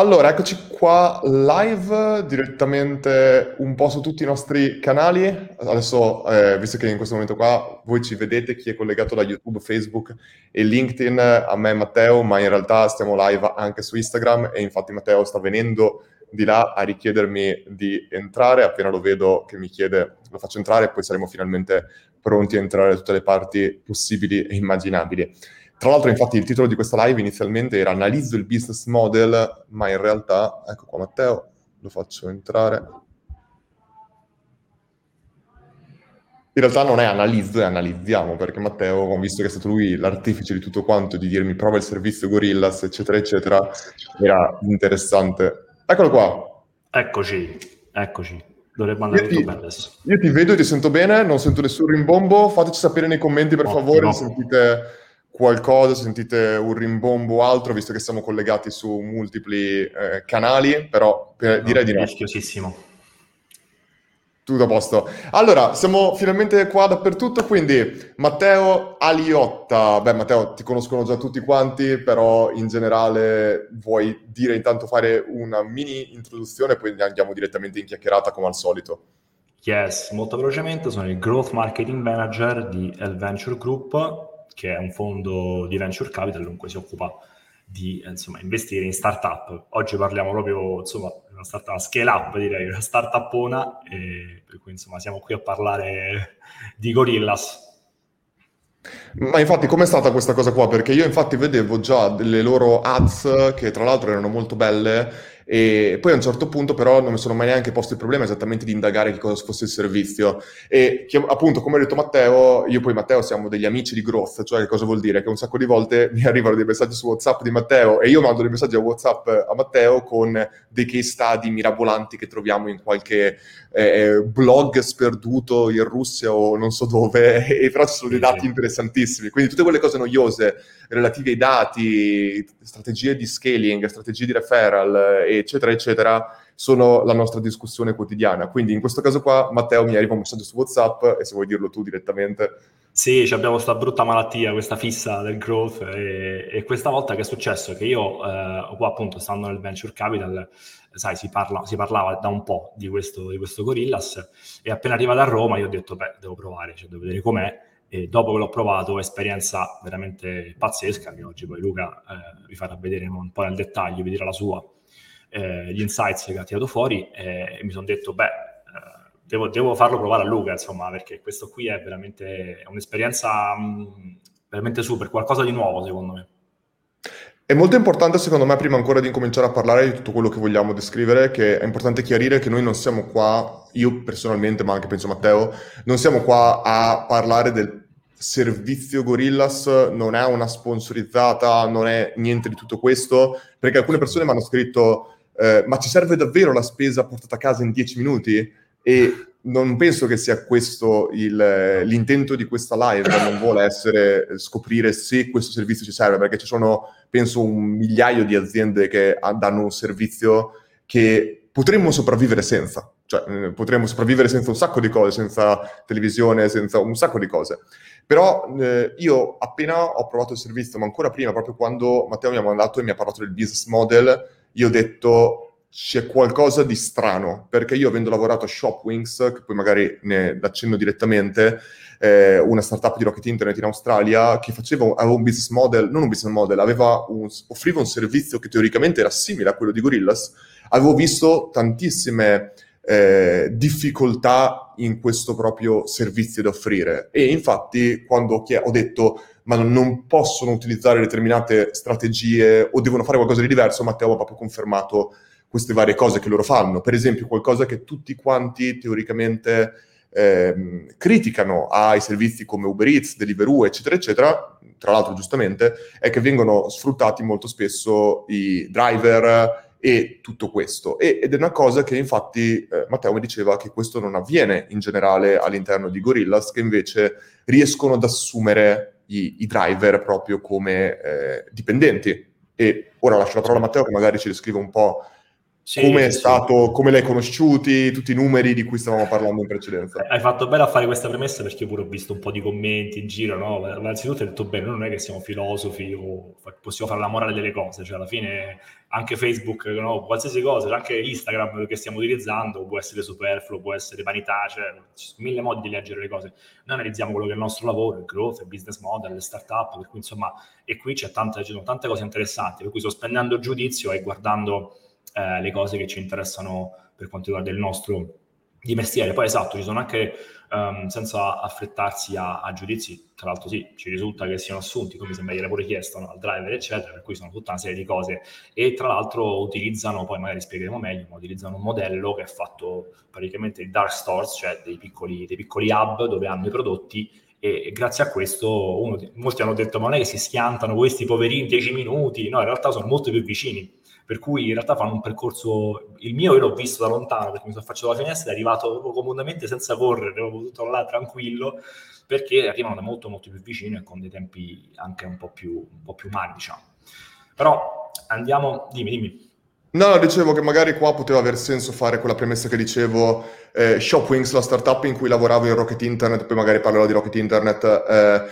Allora, eccoci qua live direttamente un po' su tutti i nostri canali. Adesso, eh, visto che in questo momento qua voi ci vedete, chi è collegato da YouTube, Facebook e LinkedIn, a me e Matteo, ma in realtà stiamo live anche su Instagram e infatti Matteo sta venendo di là a richiedermi di entrare. Appena lo vedo che mi chiede, lo faccio entrare e poi saremo finalmente pronti a entrare da tutte le parti possibili e immaginabili. Tra l'altro, infatti, il titolo di questa live inizialmente era Analizzo il business model, ma in realtà, ecco qua Matteo, lo faccio entrare. In realtà non è analizzo, è analizziamo, perché Matteo, visto che è stato lui l'artefice di tutto quanto, di dirmi prova il servizio Gorillas, eccetera, eccetera, era interessante. Eccolo qua. Eccoci, eccoci. Dovrebbe andare tutto bene adesso. Io ti vedo ti sento bene, non sento nessun rimbombo. Fateci sapere nei commenti, per Ottimo. favore, se sentite qualcosa, se sentite un rimbombo o altro, visto che siamo collegati su multipli eh, canali, però per, no, direi di no. Rischiosissimo. Tutto a posto. Allora, siamo finalmente qua dappertutto, quindi Matteo Aliotta, beh Matteo ti conoscono già tutti quanti, però in generale vuoi dire intanto fare una mini introduzione poi andiamo direttamente in chiacchierata come al solito. Yes, molto velocemente, sono il Growth Marketing Manager di El Venture Group, che è un fondo di venture capital, dunque si occupa di insomma, investire in startup. Oggi parliamo proprio insomma, di una startup scale up, direi, una startupona, e per cui insomma siamo qui a parlare di Gorillas. Ma infatti com'è stata questa cosa qua? Perché io infatti vedevo già delle loro ads che tra l'altro erano molto belle e poi a un certo punto però non mi sono mai neanche posto il problema esattamente di indagare che cosa fosse il servizio. E appunto, come ha detto Matteo, io poi Matteo siamo degli amici di growth, cioè che cosa vuol dire? Che un sacco di volte mi arrivano dei messaggi su WhatsApp di Matteo e io mando dei messaggi a WhatsApp a Matteo con dei case study mirabolanti che troviamo in qualche eh, blog sperduto in Russia o non so dove, e però ci sono dei dati interessantissimi. Quindi tutte quelle cose noiose relative ai dati, strategie di scaling, strategie di referral, eccetera, eccetera, sono la nostra discussione quotidiana. Quindi in questo caso qua, Matteo, mi arriva un messaggio su WhatsApp e se vuoi dirlo tu direttamente. Sì, abbiamo questa brutta malattia, questa fissa del growth e, e questa volta che è successo? Che io, eh, qua appunto stando nel venture capital, sai, si, parla, si, parlava da un po' di questo, di questo Gorillas e appena arrivato a Roma io ho detto, beh, devo provare, cioè, devo vedere com'è e dopo che l'ho provato, esperienza veramente pazzesca, che oggi poi Luca eh, vi farà vedere un po' nel dettaglio, vi dirà la sua, eh, gli insights che ha tirato fuori e, e mi sono detto, beh, eh, devo, devo, farlo provare a Luca, insomma, perché questo qui è veramente un'esperienza mh, veramente super, qualcosa di nuovo secondo me. È molto importante secondo me, prima ancora di incominciare a parlare di tutto quello che vogliamo descrivere, che è importante chiarire che noi non siamo qua, io personalmente, ma anche penso Matteo, non siamo qua a parlare del servizio Gorillas, non è una sponsorizzata, non è niente di tutto questo, perché alcune persone mi hanno scritto, eh, ma ci serve davvero la spesa portata a casa in 10 minuti? E non penso che sia questo il, l'intento di questa live, non vuole essere scoprire se questo servizio ci serve, perché ci sono, penso, un migliaio di aziende che danno un servizio che potremmo sopravvivere senza. Cioè, eh, potremmo sopravvivere senza un sacco di cose, senza televisione, senza un sacco di cose. Però eh, io appena ho provato il servizio, ma ancora prima, proprio quando Matteo mi ha mandato e mi ha parlato del business model, io ho detto c'è qualcosa di strano, perché io avendo lavorato a Shopwings, che poi magari ne accenno direttamente, eh, una startup di rocket internet in Australia, che faceva, aveva un business model, non un business model, un, offriva un servizio che teoricamente era simile a quello di Gorillas, avevo visto tantissime eh, difficoltà in questo proprio servizio da offrire. E infatti quando ho, chied- ho detto ma non possono utilizzare determinate strategie o devono fare qualcosa di diverso, Matteo ha proprio confermato queste varie cose che loro fanno. Per esempio, qualcosa che tutti quanti teoricamente eh, criticano ai servizi come Uber Eats, Deliveroo, eccetera, eccetera, tra l'altro giustamente, è che vengono sfruttati molto spesso i driver e tutto questo. E, ed è una cosa che infatti eh, Matteo mi diceva che questo non avviene in generale all'interno di Gorillas, che invece riescono ad assumere i, i driver proprio come eh, dipendenti. E ora lascio la parola a Matteo che magari ci descrive un po' sì, come è stato, sì. come l'hai conosciuti, tutti i numeri di cui stavamo parlando in precedenza. Hai fatto bene a fare questa premessa perché io pure ho visto un po' di commenti in giro, no? Innanzitutto hai detto bene, non è che siamo filosofi o possiamo fare la morale delle cose, cioè alla fine anche Facebook, no? qualsiasi cosa, anche Instagram che stiamo utilizzando può essere superfluo, può essere vanità, cioè ci sono mille modi di leggere le cose. Noi analizziamo quello che è il nostro lavoro, il growth, il business model, le startup, per cui insomma, e qui c'è tante, ci sono tante cose interessanti, per cui sospendendo il giudizio e guardando eh, le cose che ci interessano per quanto riguarda il nostro di mestiere. Poi esatto, ci sono anche, um, senza affrettarsi a, a, giudizi, tra l'altro sì, ci risulta che siano assunti, come sembra ieri pure chiesto, no? al driver, eccetera, per cui sono tutta una serie di cose. E tra l'altro utilizzano, poi magari spiegheremo meglio, ma utilizzano un modello che è fatto praticamente di dark stores, cioè dei piccoli, dei piccoli hub dove hanno i prodotti e grazie a questo uno, molti hanno detto ma non è che si schiantano questi poverini in 10 minuti, no, in realtà sono molto più vicini per cui in realtà fanno un percorso, il mio io l'ho visto da lontano perché mi sono facendo la finestra, è arrivato comodamente senza correre, ho potuto là tranquillo, perché arrivano da molto molto più vicino e con dei tempi anche un po' più, un po più umani, diciamo. Però andiamo, dimmi, dimmi. No, dicevo che magari qua poteva aver senso fare quella premessa che dicevo, eh, Shopwings, la startup in cui lavoravo in Rocket Internet, poi magari parlerò di Rocket Internet, eh,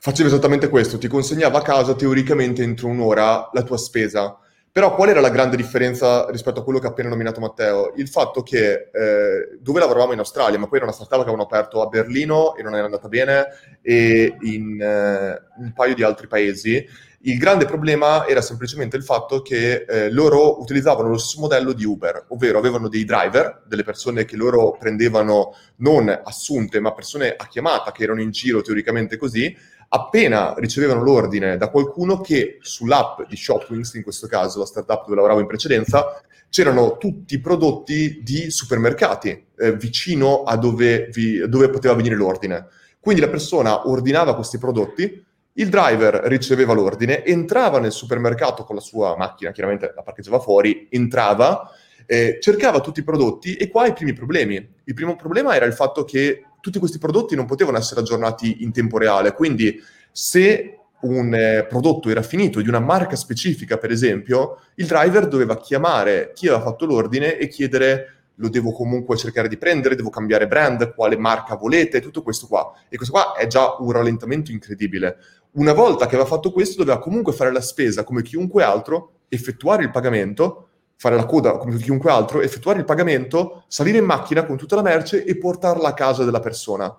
faceva esattamente questo, ti consegnava a casa teoricamente entro un'ora la tua spesa però qual era la grande differenza rispetto a quello che ha appena nominato Matteo? Il fatto che eh, dove lavoravamo in Australia, ma poi era una startup che avevano aperto a Berlino e non era andata bene, e in eh, un paio di altri paesi, il grande problema era semplicemente il fatto che eh, loro utilizzavano lo stesso modello di Uber, ovvero avevano dei driver, delle persone che loro prendevano non assunte, ma persone a chiamata che erano in giro teoricamente così, appena ricevevano l'ordine da qualcuno che sull'app di Shopwings, in questo caso la startup dove lavoravo in precedenza, c'erano tutti i prodotti di supermercati eh, vicino a dove, vi, dove poteva venire l'ordine. Quindi la persona ordinava questi prodotti, il driver riceveva l'ordine, entrava nel supermercato con la sua macchina, chiaramente la parcheggiava fuori, entrava, eh, cercava tutti i prodotti e qua i primi problemi. Il primo problema era il fatto che tutti questi prodotti non potevano essere aggiornati in tempo reale, quindi se un eh, prodotto era finito di una marca specifica, per esempio, il driver doveva chiamare chi aveva fatto l'ordine e chiedere lo devo comunque cercare di prendere, devo cambiare brand, quale marca volete, tutto questo qua. E questo qua è già un rallentamento incredibile. Una volta che aveva fatto questo, doveva comunque fare la spesa come chiunque altro, effettuare il pagamento fare la coda come chiunque altro, effettuare il pagamento, salire in macchina con tutta la merce e portarla a casa della persona.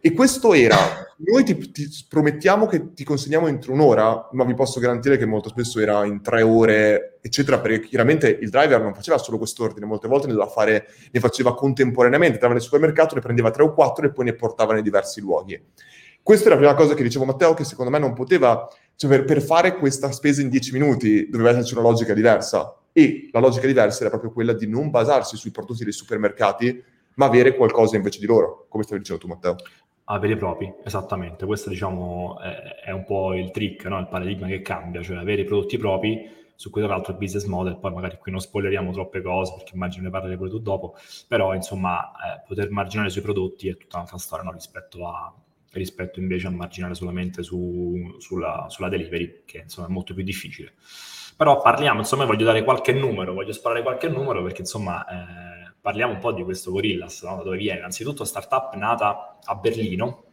E questo era, noi ti, ti, promettiamo che ti consegniamo entro un'ora, ma vi posso garantire che molto spesso era in tre ore, eccetera, perché chiaramente il driver non faceva solo quest'ordine, molte volte ne, fare, ne faceva contemporaneamente, entrava nel supermercato, ne prendeva tre o quattro e poi ne portava nei diversi luoghi. Questa è la prima cosa che dicevo Matteo, che secondo me non poteva, cioè per, per fare questa spesa in dieci minuti doveva esserci una logica diversa e la logica diversa era proprio quella di non basarsi sui prodotti dei supermercati, ma avere qualcosa invece di loro, come stavi dicendo tu Matteo. Avere i propri, esattamente. Questo diciamo è, un po' il trick, no? il paradigma che cambia, cioè avere i prodotti propri su cui tra l'altro il business model, poi magari qui non spoileriamo troppe cose perché immagino ne parleremo pure tu dopo, però insomma eh, poter marginare sui prodotti è tutta un'altra storia no? rispetto, a, rispetto invece a marginare solamente su, sulla, sulla delivery, che insomma è molto più difficile. Però parliamo, insomma, voglio dare qualche numero, voglio sparare qualche numero perché insomma eh, parliamo un po' di questo Gorillas, no? da dove viene. Innanzitutto startup nata a Berlino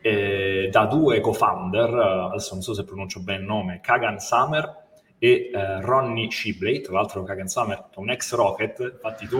eh, da due co-founder, adesso non so se pronuncio bene il nome, Kagan Summer e eh, Ronnie Shibley, tra l'altro Kagan Summer è un ex Rocket, infatti tu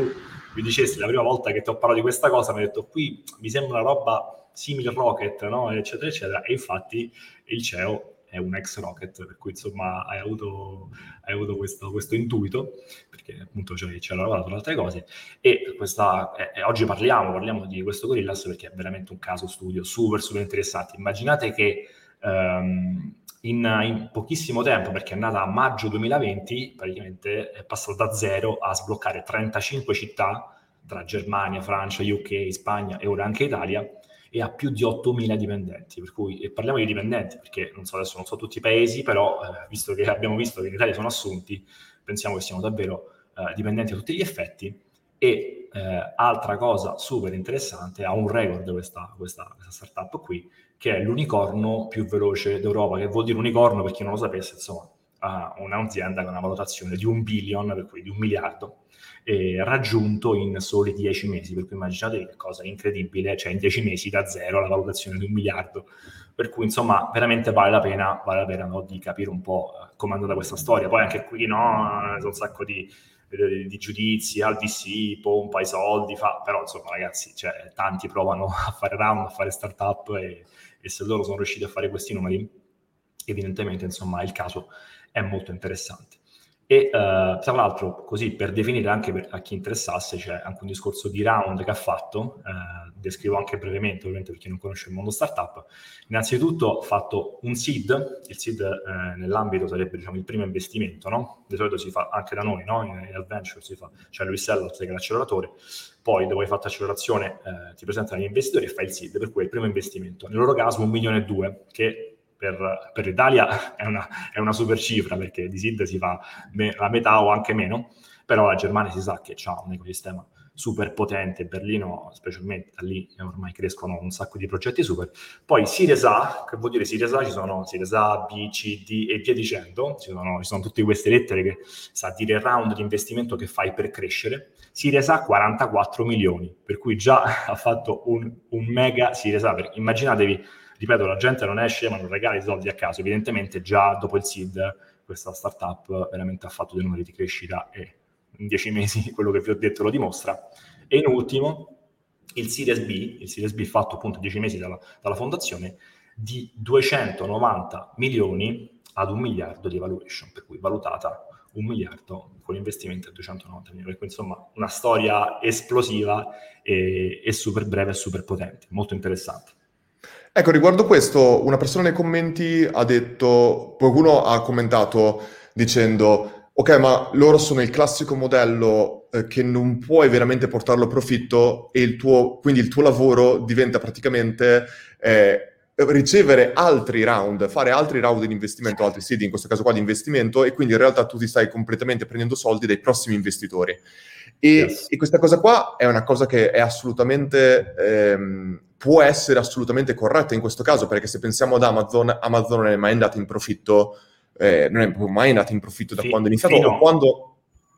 mi dicesti la prima volta che ti ho parlato di questa cosa, mi hai detto qui mi sembra una roba simile Rocket, no? eccetera, eccetera, e infatti il CEO è un ex Rocket, per cui insomma hai avuto, hai avuto questo, questo, intuito, perché appunto ci hai lavorato su altre cose, e, questa, e, oggi parliamo, parliamo di questo Gorillas perché è veramente un caso studio super super interessante. Immaginate che um, in, in, pochissimo tempo, perché è nata a maggio 2020, praticamente è passata da zero a sbloccare 35 città tra Germania, Francia, UK, Spagna e ora anche Italia, e ha più di 8.000 dipendenti, per cui e parliamo di dipendenti perché non so adesso non so tutti i paesi, però eh, visto che abbiamo visto che in Italia sono assunti, pensiamo che siano davvero eh, dipendenti a tutti gli effetti e eh, altra cosa super interessante, ha un record questa, questa, questa startup qui, che è l'unicorno più veloce d'Europa, che vuol dire unicorno per chi non lo sapesse, insomma, uh, un'azienda con una valutazione di un billion, per cui di un miliardo, eh, raggiunto in soli dieci mesi, per cui immaginate che cosa incredibile, cioè in dieci mesi da zero la valutazione di un miliardo, per cui insomma veramente vale la pena, vale la pena no, di capire un po' uh, come è andata questa storia, poi anche qui no, sono un sacco di di giudizi al VC, pompa i soldi, fa, però insomma ragazzi, cioè, tanti provano a fare round, a fare startup e, e se loro sono riusciti a fare questi numeri, evidentemente insomma il caso è molto interessante. E uh, tra l'altro, così per definire anche per, a chi interessasse, c'è anche un discorso di round che ha fatto, uh, descrivo anche brevemente, ovviamente per chi non conosce il mondo startup. Innanzitutto ha fatto un seed, il seed uh, nell'ambito sarebbe diciamo, il primo investimento, no? Di solito si fa anche da noi, no? in, in Adventure si fa, c'è Luis Sellot che è l'acceleratore, poi dopo hai fatto accelerazione ti presentano gli investitori e fai il seed, per cui è il primo investimento. Nel loro caso un milione e due, che per, per l'Italia è una, è una, super cifra perché di SID si fa me, la metà o anche meno, però la Germania si sa che ha un ecosistema super potente, Berlino specialmente, da lì ormai crescono un sacco di progetti super. Poi Series A, che vuol dire Series A, ci sono Series A, B, C, D e via dicendo, ci sono, ci sono tutte queste lettere che sa dire il round di investimento che fai per crescere. Series A 44 milioni, per cui già ha fatto un, un mega Series A, perché immaginatevi ripeto, la gente non esce ma non regala i soldi a caso. Evidentemente già dopo il SID questa startup veramente ha fatto dei numeri di crescita e in dieci mesi quello che vi ho detto lo dimostra. E in ultimo, il Series B, il Series B fatto appunto dieci mesi dalla, dalla fondazione, di 290 milioni ad un miliardo di valuation, per cui valutata un miliardo con investimenti a 290 milioni. Quindi insomma una storia esplosiva e, e super breve e super potente, molto interessante. Ecco, riguardo questo, una persona nei commenti ha detto, qualcuno ha commentato dicendo, ok, ma loro sono il classico modello eh, che non puoi veramente portarlo a profitto e il tuo, quindi il tuo lavoro diventa praticamente eh, ricevere altri round, fare altri round di investimento, altri seed, in questo caso qua di investimento, e quindi in realtà tu ti stai completamente prendendo soldi dai prossimi investitori. E, yes. e questa cosa qua è una cosa che è assolutamente... Ehm, può essere assolutamente corretta in questo caso, perché se pensiamo ad Amazon, Amazon non è mai andata in profitto, eh, non è mai andata in profitto da F- quando è iniziato, fino, quando...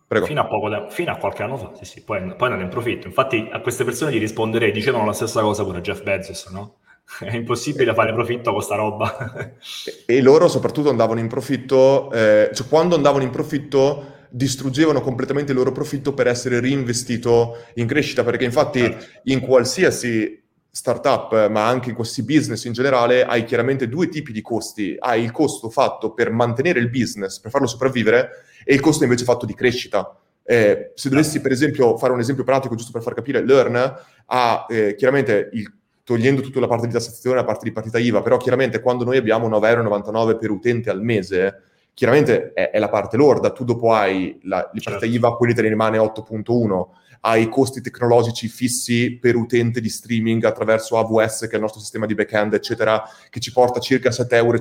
Prego. Fino, a poco, fino a qualche anno fa, sì, sì, poi, poi è andata in profitto. Infatti a queste persone gli risponderei, dicevano la stessa cosa pure a Jeff Bezos, no? È impossibile fare profitto con sta roba. e loro soprattutto andavano in profitto, eh, cioè quando andavano in profitto distruggevano completamente il loro profitto per essere reinvestito in crescita, perché infatti certo. in qualsiasi startup, ma anche in questi business in generale, hai chiaramente due tipi di costi. Hai il costo fatto per mantenere il business, per farlo sopravvivere, e il costo invece fatto di crescita. Eh, se dovessi, per esempio, fare un esempio pratico, giusto per far capire, Learn ha eh, chiaramente il, togliendo tutta la parte di tassazione, la parte di partita IVA, però chiaramente quando noi abbiamo 9,99 euro per utente al mese, chiaramente è, è, la parte lorda. Tu dopo hai la, la certo. partita IVA, quindi te ne rimane 8.1 ai costi tecnologici fissi per utente di streaming attraverso AWS, che è il nostro sistema di backend, eccetera, che ci porta circa 7,50 euro.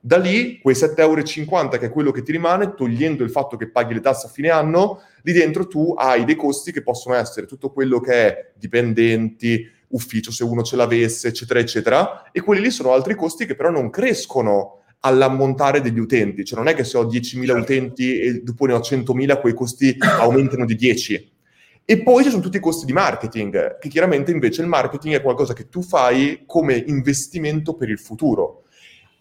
Da lì, quei 7,50 euro, che è quello che ti rimane, togliendo il fatto che paghi le tasse a fine anno, lì dentro tu hai dei costi che possono essere tutto quello che è dipendenti, ufficio se uno ce l'avesse, eccetera, eccetera, e quelli lì sono altri costi che però non crescono all'ammontare degli utenti, cioè non è che se ho 10.000 certo. utenti e dopo ne ho 100.000, quei costi aumentano di 10 e poi ci sono tutti i costi di marketing, che chiaramente invece il marketing è qualcosa che tu fai come investimento per il futuro.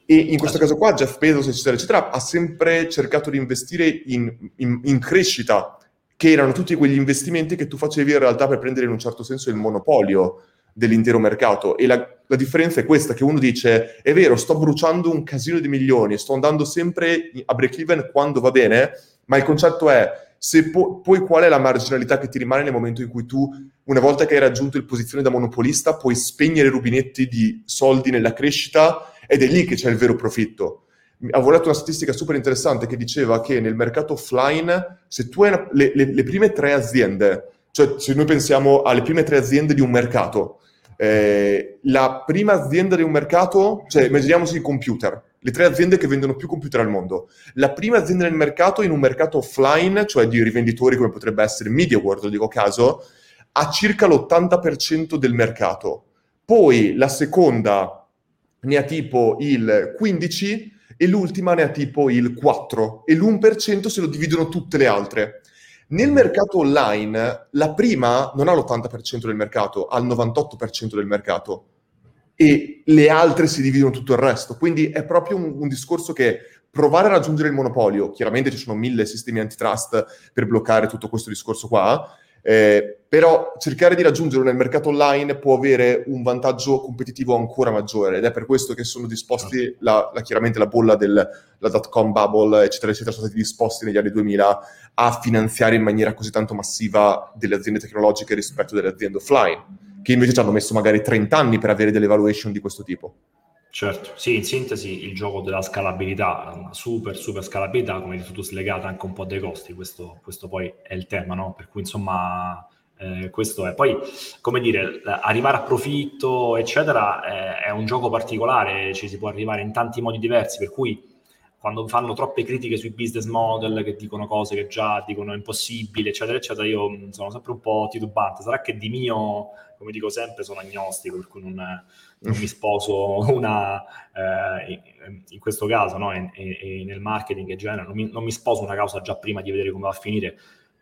E in questo caso qua Jeff Bezos, eccetera, eccetera, ha sempre cercato di investire in, in, in crescita, che erano tutti quegli investimenti che tu facevi in realtà per prendere in un certo senso il monopolio dell'intero mercato. E la, la, differenza è questa, che uno dice, è vero, sto bruciando un casino di milioni, sto andando sempre a break even quando va bene, ma il concetto è, se po- poi qual è la marginalità che ti rimane nel momento in cui tu, una volta che hai raggiunto il posizione da monopolista, puoi spegnere i rubinetti di soldi nella crescita ed è lì che c'è il vero profitto. Avevo letto una statistica super interessante che diceva che nel mercato offline, se tu hai una, le, le, le, prime tre aziende, cioè se noi pensiamo alle prime tre aziende di un mercato, eh, la prima azienda di un mercato, cioè immaginiamoci il computer, le tre aziende che vendono più computer al mondo. La prima azienda nel mercato, in un mercato offline, cioè di rivenditori come potrebbe essere MediaWorld, lo dico caso, ha circa l'80% del mercato. Poi la seconda ne ha tipo il 15% e l'ultima ne ha tipo il 4 e l'1% se lo dividono tutte le altre. Nel mercato online la prima non ha l'80% del mercato, ha il 98% del mercato e le altre si dividono tutto il resto. Quindi è proprio un, un discorso che provare a raggiungere il monopolio, chiaramente ci sono mille sistemi antitrust per bloccare tutto questo discorso qua, eh, però cercare di raggiungerlo nel mercato online può avere un vantaggio competitivo ancora maggiore ed è per questo che sono disposti, certo. la, la, chiaramente la bolla della dot com bubble, eccetera, eccetera, sono stati disposti negli anni 2000 a finanziare in maniera così tanto massiva delle aziende tecnologiche rispetto alle aziende offline, che invece ci hanno messo magari 30 anni per avere delle valuation di questo tipo. Certo, sì, in sintesi il gioco della scalabilità, una super, super scalabilità, come hai detto tu, slegata anche un po' dai costi, questo, questo poi è il tema, no? Per cui insomma eh, questo è. Poi, come dire, arrivare a profitto, eccetera, è, è un gioco particolare, ci si può arrivare in tanti modi diversi, per cui quando fanno troppe critiche sui business model che dicono cose che già dicono impossibile, eccetera, eccetera, io mm, sono sempre un po' titubante. Sarà che di mio, come dico sempre, sono agnostico, per cui non, non mi sposo una, eh, in questo caso, no? e, e, e, nel marketing in genere, non mi, non mi, sposo una causa già prima di vedere come va a finire.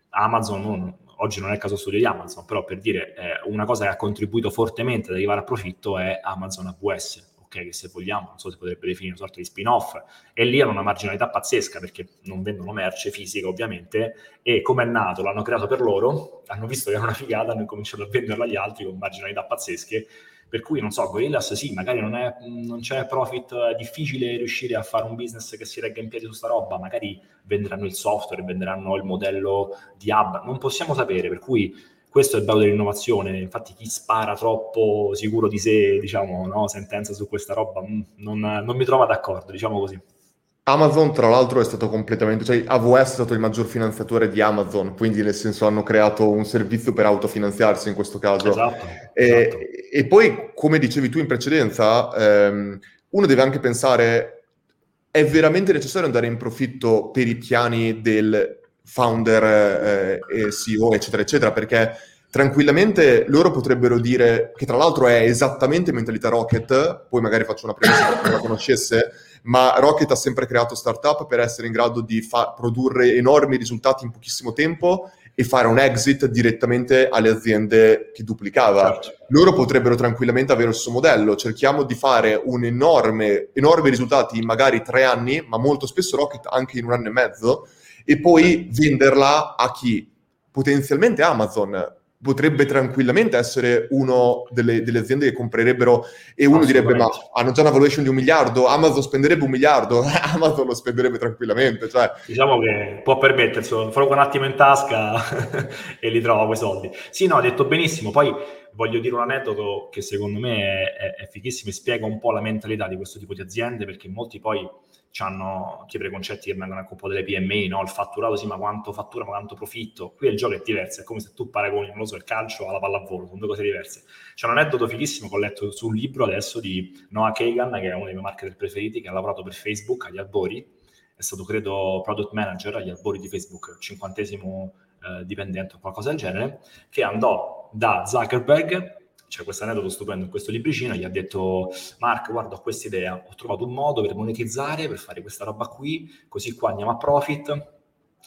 Amazon, non, oggi non è il caso studio di Amazon, però per dire eh, una cosa che ha contribuito fortemente ad arrivare a profitto è Amazon AWS che se vogliamo, non so se potrebbe definire una sorta di spin-off, e lì hanno una marginalità pazzesca perché non vendono merce fisica ovviamente, e come è nato, l'hanno creato per loro, hanno visto che era una figata, hanno cominciato a venderla agli altri con marginalità pazzesche, per cui non so, Gorillas sì, magari non, è, non c'è profit, è difficile riuscire a fare un business che si regga in piedi su sta roba, magari venderanno il software, venderanno il modello di hub, non possiamo sapere, per cui questo è il bello dell'innovazione. Infatti, chi spara troppo sicuro di sé, diciamo, no, sentenza su questa roba, mm, non, non mi trova d'accordo, diciamo così. Amazon, tra l'altro, è stato completamente, cioè AWS è stato il maggior finanziatore di Amazon, quindi nel senso hanno creato un servizio per autofinanziarsi in questo caso. Esatto. E, esatto. e poi, come dicevi tu in precedenza, ehm, uno deve anche pensare, è veramente necessario andare in profitto per i piani del founder eh, e CEO, eccetera, eccetera, perché tranquillamente loro potrebbero dire, che tra l'altro è esattamente mentalità Rocket, poi magari faccio una premessa per chi non la conoscesse, ma Rocket ha sempre creato startup per essere in grado di fa- produrre enormi risultati in pochissimo tempo e fare un exit direttamente alle aziende che duplicava. Certo. Loro potrebbero tranquillamente avere il suo modello, cerchiamo di fare un enorme, enormi risultati in magari tre anni, ma molto spesso Rocket anche in un anno e mezzo, e poi venderla a chi? Potenzialmente Amazon potrebbe tranquillamente essere una delle, delle, aziende che comprerebbero e uno direbbe ma hanno già una valuation di un miliardo, Amazon spenderebbe un miliardo, Amazon lo spenderebbe tranquillamente. Cioè... Diciamo che può permettersi, farò un attimo in tasca e li trova quei soldi. Sì, no, ha detto benissimo, poi voglio dire un aneddoto che secondo me è, è, è fighissimo e spiega un po' la mentalità di questo tipo di aziende perché molti poi hanno anche preconcetti che vengono anche un po' delle PMI, no? il fatturato sì, ma quanto fattura, ma quanto profitto. Qui il gioco è diverso, è come se tu paragoni, non lo so, il calcio alla pallavolo, sono due cose diverse. C'è un aneddoto fighissimo che ho letto su un libro adesso di Noah Kagan, che è uno dei miei marketer preferiti, che ha lavorato per Facebook agli albori, è stato credo product manager agli albori di Facebook, cinquantesimo eh, dipendente o qualcosa del genere, che andò da Zuckerberg c'è questo aneddoto stupendo in questo libricino, gli ha detto Mark, guarda, ho questa idea, ho trovato un modo per monetizzare, per fare questa roba qui, così qua andiamo a profit.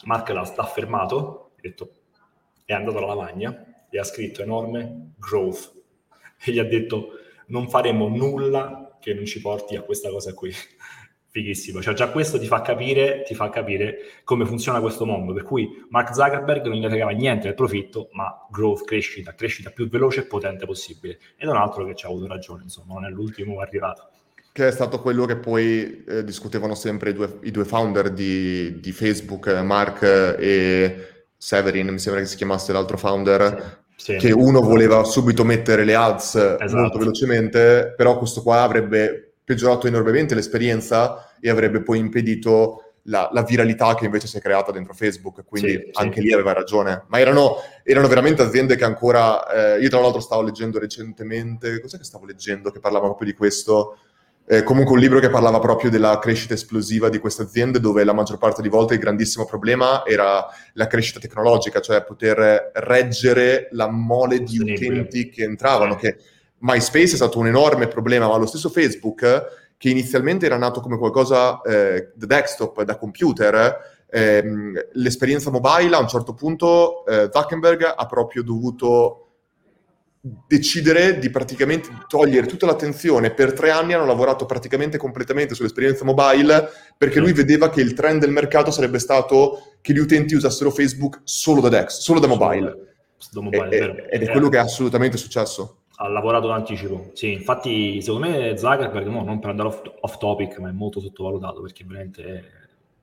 Mark l'ha, l'ha fermato, ha detto, è andato alla lavagna e ha scritto enorme growth e gli ha detto non faremo nulla che non ci porti a questa cosa qui fighissimo. Cioè, già questo ti fa capire, ti fa capire come funziona questo mondo. Per cui Mark Zuckerberg non gli fregava niente del profitto, ma growth, crescita, crescita più veloce e potente possibile. Ed è un altro che ci ha avuto ragione, insomma, non è l'ultimo arrivato. Che è stato quello che poi eh, discutevano sempre i due, i due founder di, di, Facebook, Mark e Severin, mi sembra che si chiamasse l'altro founder. Sì. Sì. che uno voleva subito mettere le ads esatto. molto velocemente, però questo qua avrebbe peggiorato enormemente l'esperienza e avrebbe poi impedito la, la, viralità che invece si è creata dentro Facebook, quindi sì, anche sì. lì aveva ragione. Ma erano, erano veramente aziende che ancora... Eh, io tra l'altro stavo leggendo recentemente, cos'è che stavo leggendo che parlava proprio di questo? Eh, comunque un libro che parlava proprio della crescita esplosiva di queste aziende, dove la maggior parte di volte il grandissimo problema era la crescita tecnologica, cioè poter reggere la mole di utenti che entravano, che MySpace è stato un enorme problema, ma lo stesso Facebook che inizialmente era nato come qualcosa eh, da desktop, da computer, ehm, l'esperienza mobile a un certo punto eh, Zuckerberg ha proprio dovuto decidere di praticamente togliere tutta l'attenzione. Per tre anni hanno lavorato praticamente completamente sull'esperienza mobile perché lui vedeva che il trend del mercato sarebbe stato che gli utenti usassero Facebook solo da Dex, solo da mobile. Da mobile e, ed è quello che è assolutamente successo. Ha lavorato d'anticipo, sì, infatti secondo me Zuckerberg, no, non per andare off, off topic, ma è molto sottovalutato perché veramente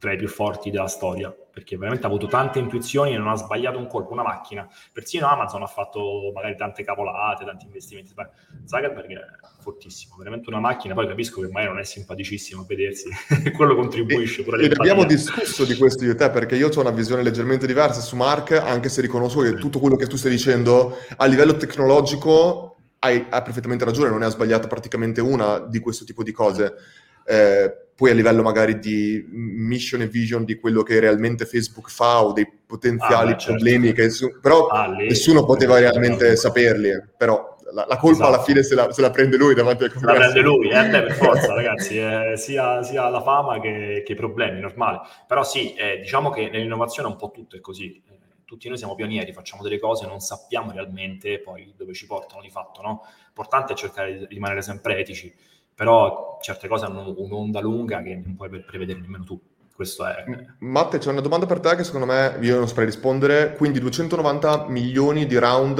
tra i più forti della storia, perché veramente ha avuto tante intuizioni e non ha sbagliato un colpo, una macchina. Persino Amazon ha fatto magari tante cavolate, tanti investimenti. Zuckerberg è fortissimo, veramente una macchina, poi capisco che magari non è simpaticissimo a vedersi, quello contribuisce pure E abbiamo discusso di questo io e te, perché io ho una visione leggermente diversa su Mark, anche se riconosco che tutto quello che tu stai dicendo a livello tecnologico hai, hai perfettamente ragione, non ne ha sbagliato praticamente una di questo tipo di cose. Eh, poi a livello magari di mission e vision di quello che realmente Facebook fa o dei potenziali ah, beh, certo. problemi che però ah, lì, nessuno poteva realmente no. saperli però la, la colpa esatto. alla fine se la, se la, prende lui davanti al congresso la prende lui, eh, beh, per forza ragazzi eh, sia, sia, la fama che, che, i problemi, normale però sì, eh, diciamo che nell'innovazione un po' tutto è così eh, tutti noi siamo pionieri, facciamo delle cose, non sappiamo realmente poi dove ci portano di fatto, no? L'importante è cercare di rimanere sempre etici però certe cose hanno un'onda lunga che non puoi prevedere nemmeno tu. Questo è... Matte, c'è una domanda per te che secondo me io non saprei rispondere. Quindi 290 milioni di round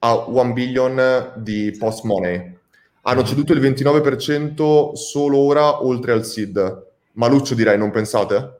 a 1 billion di post money. Hanno ceduto il 29% solo ora oltre al SID. Maluccio direi, non pensate?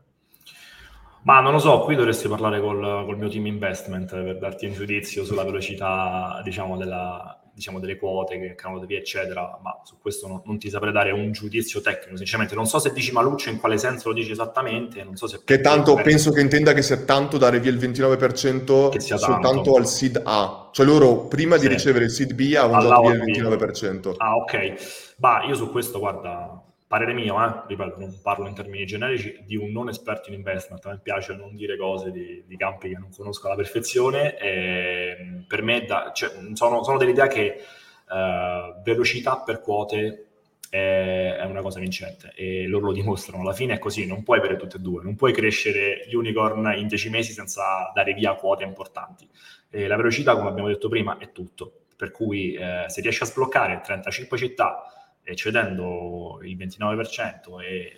Ma non lo so, qui dovresti parlare col, col mio team investment per darti un giudizio sulla velocità, diciamo, della, diciamo, delle quote che cadono via, eccetera, ma su questo non, non, ti saprei dare un giudizio tecnico, sinceramente. Non so se dici Maluccio in quale senso lo dici esattamente, non so se... Che tanto, per... penso che intenda che sia tanto dare via il 29% soltanto tanto. al SID A. Cioè loro prima sì. di ricevere il SID B avevano dato via il 29%. Ah, ok. Ma io su questo, guarda, parere mio, eh, ripeto, non parlo in termini generici, di un non esperto in investment. A me piace non dire cose di, di campi che non conosco alla perfezione. E per me da, cioè, sono, sono dell'idea che uh, velocità per quote è, è, una cosa vincente e loro lo dimostrano. Alla fine è così, non puoi avere tutte e due, non puoi crescere unicorn in dieci mesi senza dare via quote importanti. E la velocità, come abbiamo detto prima, è tutto. Per cui eh, se riesci a sbloccare 35 città cedendo il 29% e,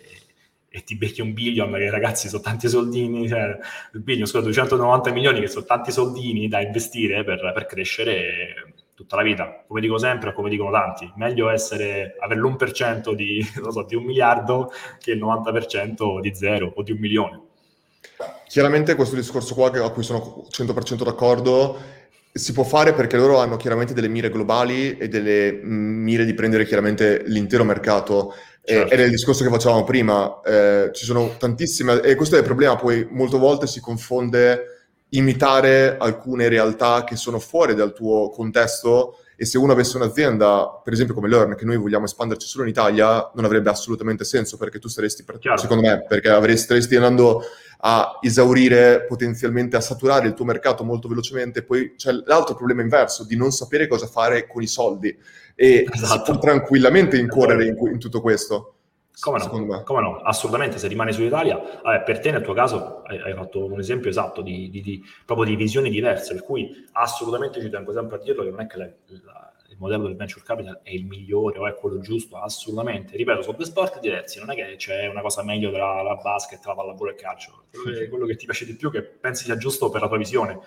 e ti becchi un billion, che ragazzi sono tanti soldini, cioè, il billion, scusa, 290 milioni che sono tanti soldini da investire per, per crescere tutta la vita. Come dico sempre, come dicono tanti, meglio essere, avere l'1% di, so, di un miliardo che il 90% di zero o di un milione. Chiaramente questo discorso qua a cui sono 100% d'accordo si può fare perché loro hanno chiaramente delle mire globali e delle mire di prendere chiaramente l'intero mercato. Certo. Eh, era il discorso che facevamo prima. Eh, ci sono tantissime, e questo è il problema, poi molte volte si confonde imitare alcune realtà che sono fuori dal tuo contesto e se uno avesse un'azienda, per esempio come Learn, che noi vogliamo espanderci solo in Italia, non avrebbe assolutamente senso perché tu saresti, per, secondo me, perché avresti, staresti andando a esaurire, potenzialmente a saturare il tuo mercato molto velocemente. Poi c'è l'altro problema inverso di non sapere cosa fare con i soldi e esatto. tranquillamente incorrere in, in tutto questo. Come no? Come no? Assolutamente, se rimani sull'Italia, vabbè, per te nel tuo caso hai, hai fatto un esempio esatto di, di, di, proprio di visioni diverse, per cui assolutamente ci tengo sempre a dirlo che non è che la, la, modello del venture capital è il migliore o è quello giusto, assolutamente. Ripeto, sono due sport diversi, non è che c'è una cosa meglio tra la basket, la pallavolo e il calcio. Quello che, quello che ti piace di più, che pensi sia giusto per la tua visione,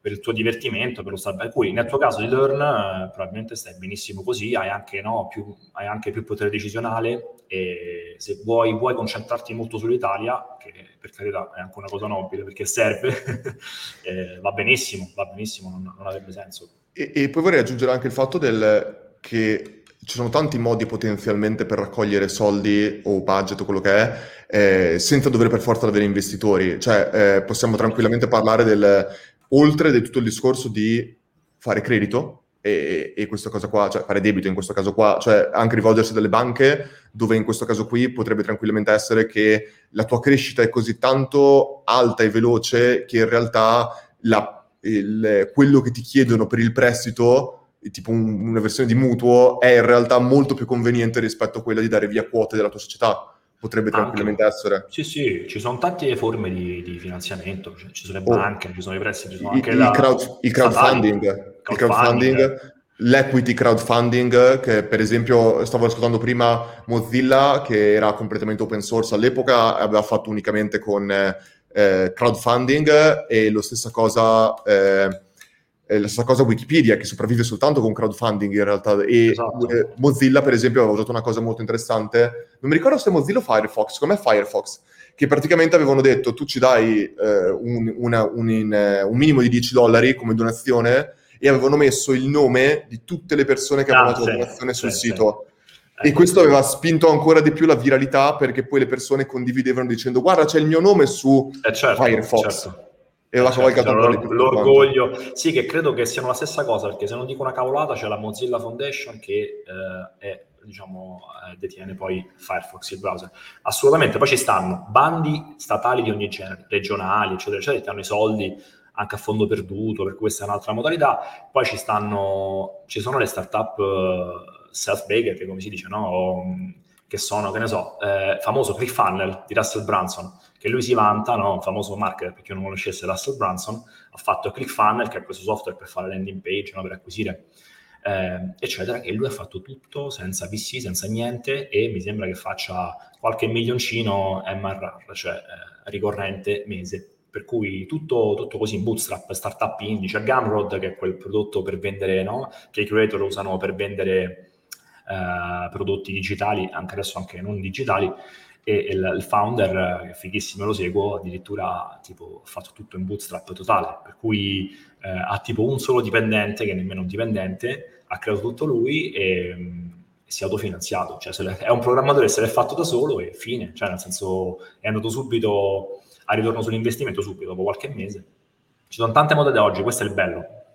per il tuo divertimento, per lo stare. Per cui nel tuo caso di Learn eh, probabilmente stai benissimo così, hai anche, no, più, hai anche più potere decisionale e se vuoi, vuoi concentrarti molto sull'Italia, che per carità è anche una cosa nobile perché serve, eh, va benissimo, va benissimo, non, non avrebbe senso. E, e, poi vorrei aggiungere anche il fatto del, che ci sono tanti modi potenzialmente per raccogliere soldi o budget o quello che è, eh, senza dover per forza avere investitori. Cioè, eh, possiamo tranquillamente parlare del, oltre di tutto il discorso di fare credito, e, e, questa cosa qua, cioè fare debito in questo caso qua, cioè anche rivolgersi dalle banche, dove in questo caso qui potrebbe tranquillamente essere che la tua crescita è così tanto alta e veloce che in realtà la il, quello che ti chiedono per il prestito tipo un, una versione di mutuo, è in realtà molto più conveniente rispetto a quella di dare via quote della tua società. Potrebbe tranquillamente Anche. essere. Sì, sì, ci sono tante forme di, di finanziamento, cioè, ci sono le oh. banche, ci sono i prestiti, ci sono anche il, la... crowd, il crowdfunding. crowdfunding. Il crowdfunding l'equity crowdfunding, che per esempio stavo ascoltando prima Mozilla, che era completamente open source all'epoca, aveva fatto unicamente con eh, crowdfunding e lo stessa cosa... Eh, la stessa cosa Wikipedia che sopravvive soltanto con crowdfunding in realtà. E esatto. eh, Mozilla per esempio aveva usato una cosa molto interessante. Non mi ricordo se Mozilla o Firefox. Com'è Firefox? Che praticamente avevano detto tu ci dai eh, un, una, un, in, uh, un, minimo di 10 dollari come donazione e avevano messo il nome di tutte le persone che avevano ah, fatto la donazione sul sì, sito. E questo aveva spinto ancora di più la viralità perché poi le persone condividevano dicendo guarda c'è il mio nome su eh certo, Firefox. Certo. E la certo, cioè, l'or- l'orgoglio, sì, che credo che siano la stessa cosa, perché se non dico una cavolata, c'è la Mozilla Foundation che eh, è, diciamo, eh, detiene poi Firefox, il browser. Assolutamente, poi ci stanno bandi statali di ogni genere, regionali, eccetera, eccetera, che hanno i soldi anche a fondo perduto, per questa è un'altra modalità. Poi ci stanno, ci sono le startup uh, self-baked, come si dice, no? O, che sono, che ne so, eh, famoso ClickFunnel di Russell Brunson, che lui si vanta, no? famoso marketer, per chi non conoscesse Russell Brunson, ha fatto ClickFunnel, che è questo software per fare landing page, no? per acquisire, eh, eccetera, e lui ha fatto tutto senza VC, senza niente, e mi sembra che faccia qualche milioncino MRR, cioè eh, ricorrente mese per cui tutto, tutto, così in bootstrap, startup indie, c'è Gumroad che è quel prodotto per vendere, no? che i creator usano per vendere eh, prodotti digitali, anche adesso anche non digitali, e il, il founder, è fighissimo, lo seguo, addirittura tipo, ha fatto tutto in bootstrap totale, per cui eh, ha tipo un solo dipendente, che è nemmeno un dipendente, ha creato tutto lui e, e si è autofinanziato, cioè è un programmatore, se l'è fatto da solo e fine, cioè nel senso è andato subito a ritorno sull'investimento subito, dopo qualche mese. Ci sono tante da oggi, questo è il bello.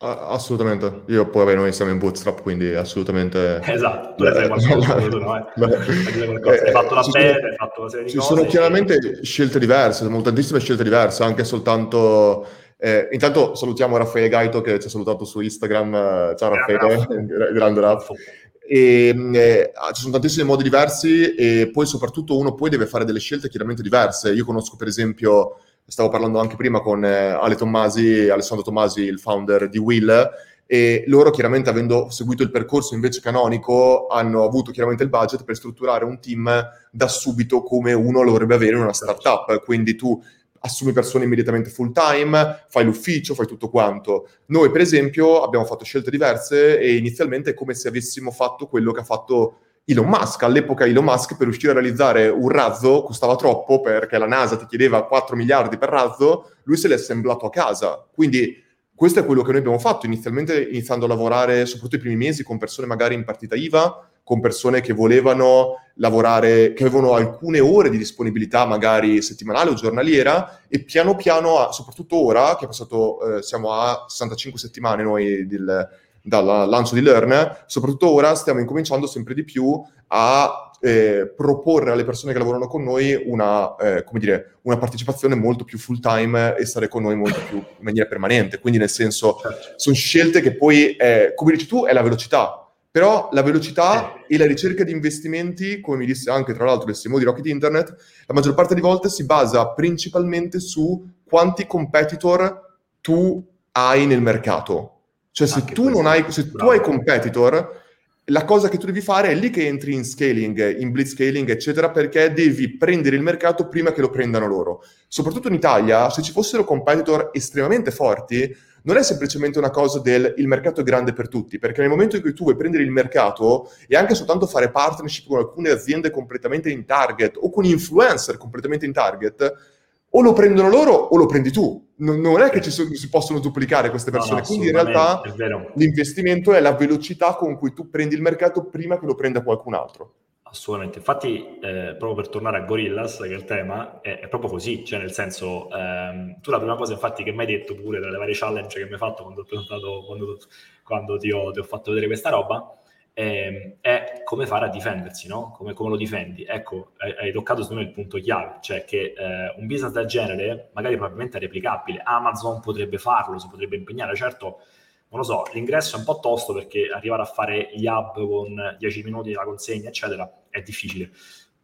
Assolutamente, io poi vabbè, noi siamo in bootstrap, quindi assolutamente... Esatto, tu hai fatto qualcosa, tu, no? eh? hai fatto la beta, hai fatto una serie di ci cose. Ci sono chiaramente scelte diverse, sono tantissime scelte diverse, anche soltanto... Eh, intanto salutiamo Raffaele Gaito che ci ha salutato su Instagram. Ciao Raffaele, grande Raff. E, eh, ci sono tantissimi modi diversi e poi soprattutto uno poi deve fare delle scelte chiaramente diverse. Io conosco per esempio, stavo parlando anche prima con eh, Ale Tommasi, Alessandro Tommasi, il founder di Will, e loro chiaramente avendo seguito il percorso invece canonico hanno avuto chiaramente il budget per strutturare un team da subito come uno lo dovrebbe avere in una startup. Quindi tu assumi persone immediatamente full time, fai l'ufficio, fai tutto quanto. Noi, per esempio, abbiamo fatto scelte diverse e inizialmente è come se avessimo fatto quello che ha fatto Elon Musk. All'epoca Elon Musk per riuscire a realizzare un razzo costava troppo perché la NASA ti chiedeva 4 miliardi per razzo, lui se l'è assemblato a casa. Quindi questo è quello che noi abbiamo fatto inizialmente iniziando a lavorare soprattutto i primi mesi con persone magari in partita IVA, con persone che volevano lavorare, che avevano alcune ore di disponibilità, magari settimanale o giornaliera, e piano piano, soprattutto ora, che è passato, eh, siamo a 65 settimane noi del, dal lancio di Learn, soprattutto ora stiamo incominciando sempre di più a eh, proporre alle persone che lavorano con noi una, eh, dire, una partecipazione molto più full time e stare con noi molto più in maniera permanente. Quindi nel senso, sono scelte che poi, eh, come dici tu, è la velocità però la velocità e la ricerca di investimenti, come mi disse anche tra l'altro il Simo di Rocket Internet, la maggior parte di volte si basa principalmente su quanti competitor tu hai nel mercato. Cioè se tu non hai, se tu hai competitor, la cosa che tu devi fare è lì che entri in scaling, in blitzscaling, eccetera, perché devi prendere il mercato prima che lo prendano loro. Soprattutto in Italia, se ci fossero competitor estremamente forti, non è semplicemente una cosa del il mercato è grande per tutti, perché nel momento in cui tu vuoi prendere il mercato e anche soltanto fare partnership con alcune aziende completamente in target o con influencer completamente in target, o lo prendono loro o lo prendi tu. Non, non è che ci so, si possono duplicare queste persone. No, no, Quindi in realtà l'investimento è la velocità con cui tu prendi il mercato prima che lo prenda qualcun altro. Assolutamente, infatti eh, proprio per tornare a Gorillas, che è il tema, è, è proprio così, cioè nel senso, ehm, tu la prima cosa infatti che mi hai detto pure tra le varie challenge che mi hai fatto quando, quando, quando ti, ho, ti, ho, fatto vedere questa roba, eh, è come fare a difendersi, no? Come, come lo difendi. Ecco, hai, toccato secondo me il punto chiave, cioè che eh, un business del genere magari probabilmente è replicabile, Amazon potrebbe farlo, si potrebbe impegnare, certo non lo so, l'ingresso è un po' tosto perché arrivare a fare gli hub con 10 minuti la consegna, eccetera, è difficile.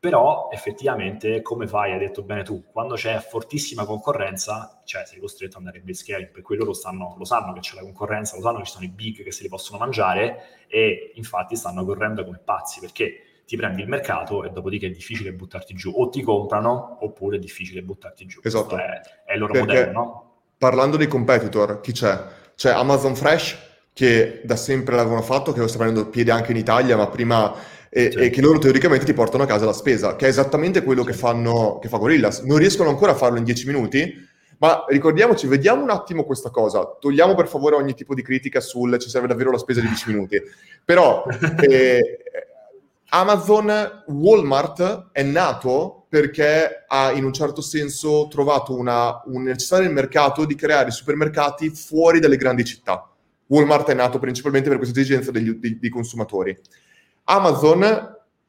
Però effettivamente, come fai, hai detto bene tu, quando c'è fortissima concorrenza, cioè sei costretto ad andare in base scaling, per cui loro stanno, lo sanno che c'è la concorrenza, lo sanno che ci sono i big che se li possono mangiare e infatti stanno correndo come pazzi perché ti prendi il mercato e dopodiché è difficile buttarti giù, o ti comprano oppure è difficile buttarti giù. Esatto. È, è, il loro Perché modello, no? Parlando dei competitor, chi c'è? C'è Amazon Fresh che da sempre l'avevano fatto, che lo sta prendendo piede anche in Italia, ma prima e, sì. e, che loro teoricamente ti portano a casa la spesa, che è esattamente quello che, fanno, che fa Gorillas. Non riescono ancora a farlo in 10 minuti, ma ricordiamoci, vediamo un attimo questa cosa. Togliamo per favore ogni tipo di critica sul ci serve davvero la spesa di 10 minuti. Però eh, Amazon, Walmart è nato perché ha in un certo senso trovato una, un necessario mercato di creare supermercati fuori dalle grandi città. Walmart è nato principalmente per questa esigenza degli, dei, dei, consumatori. Amazon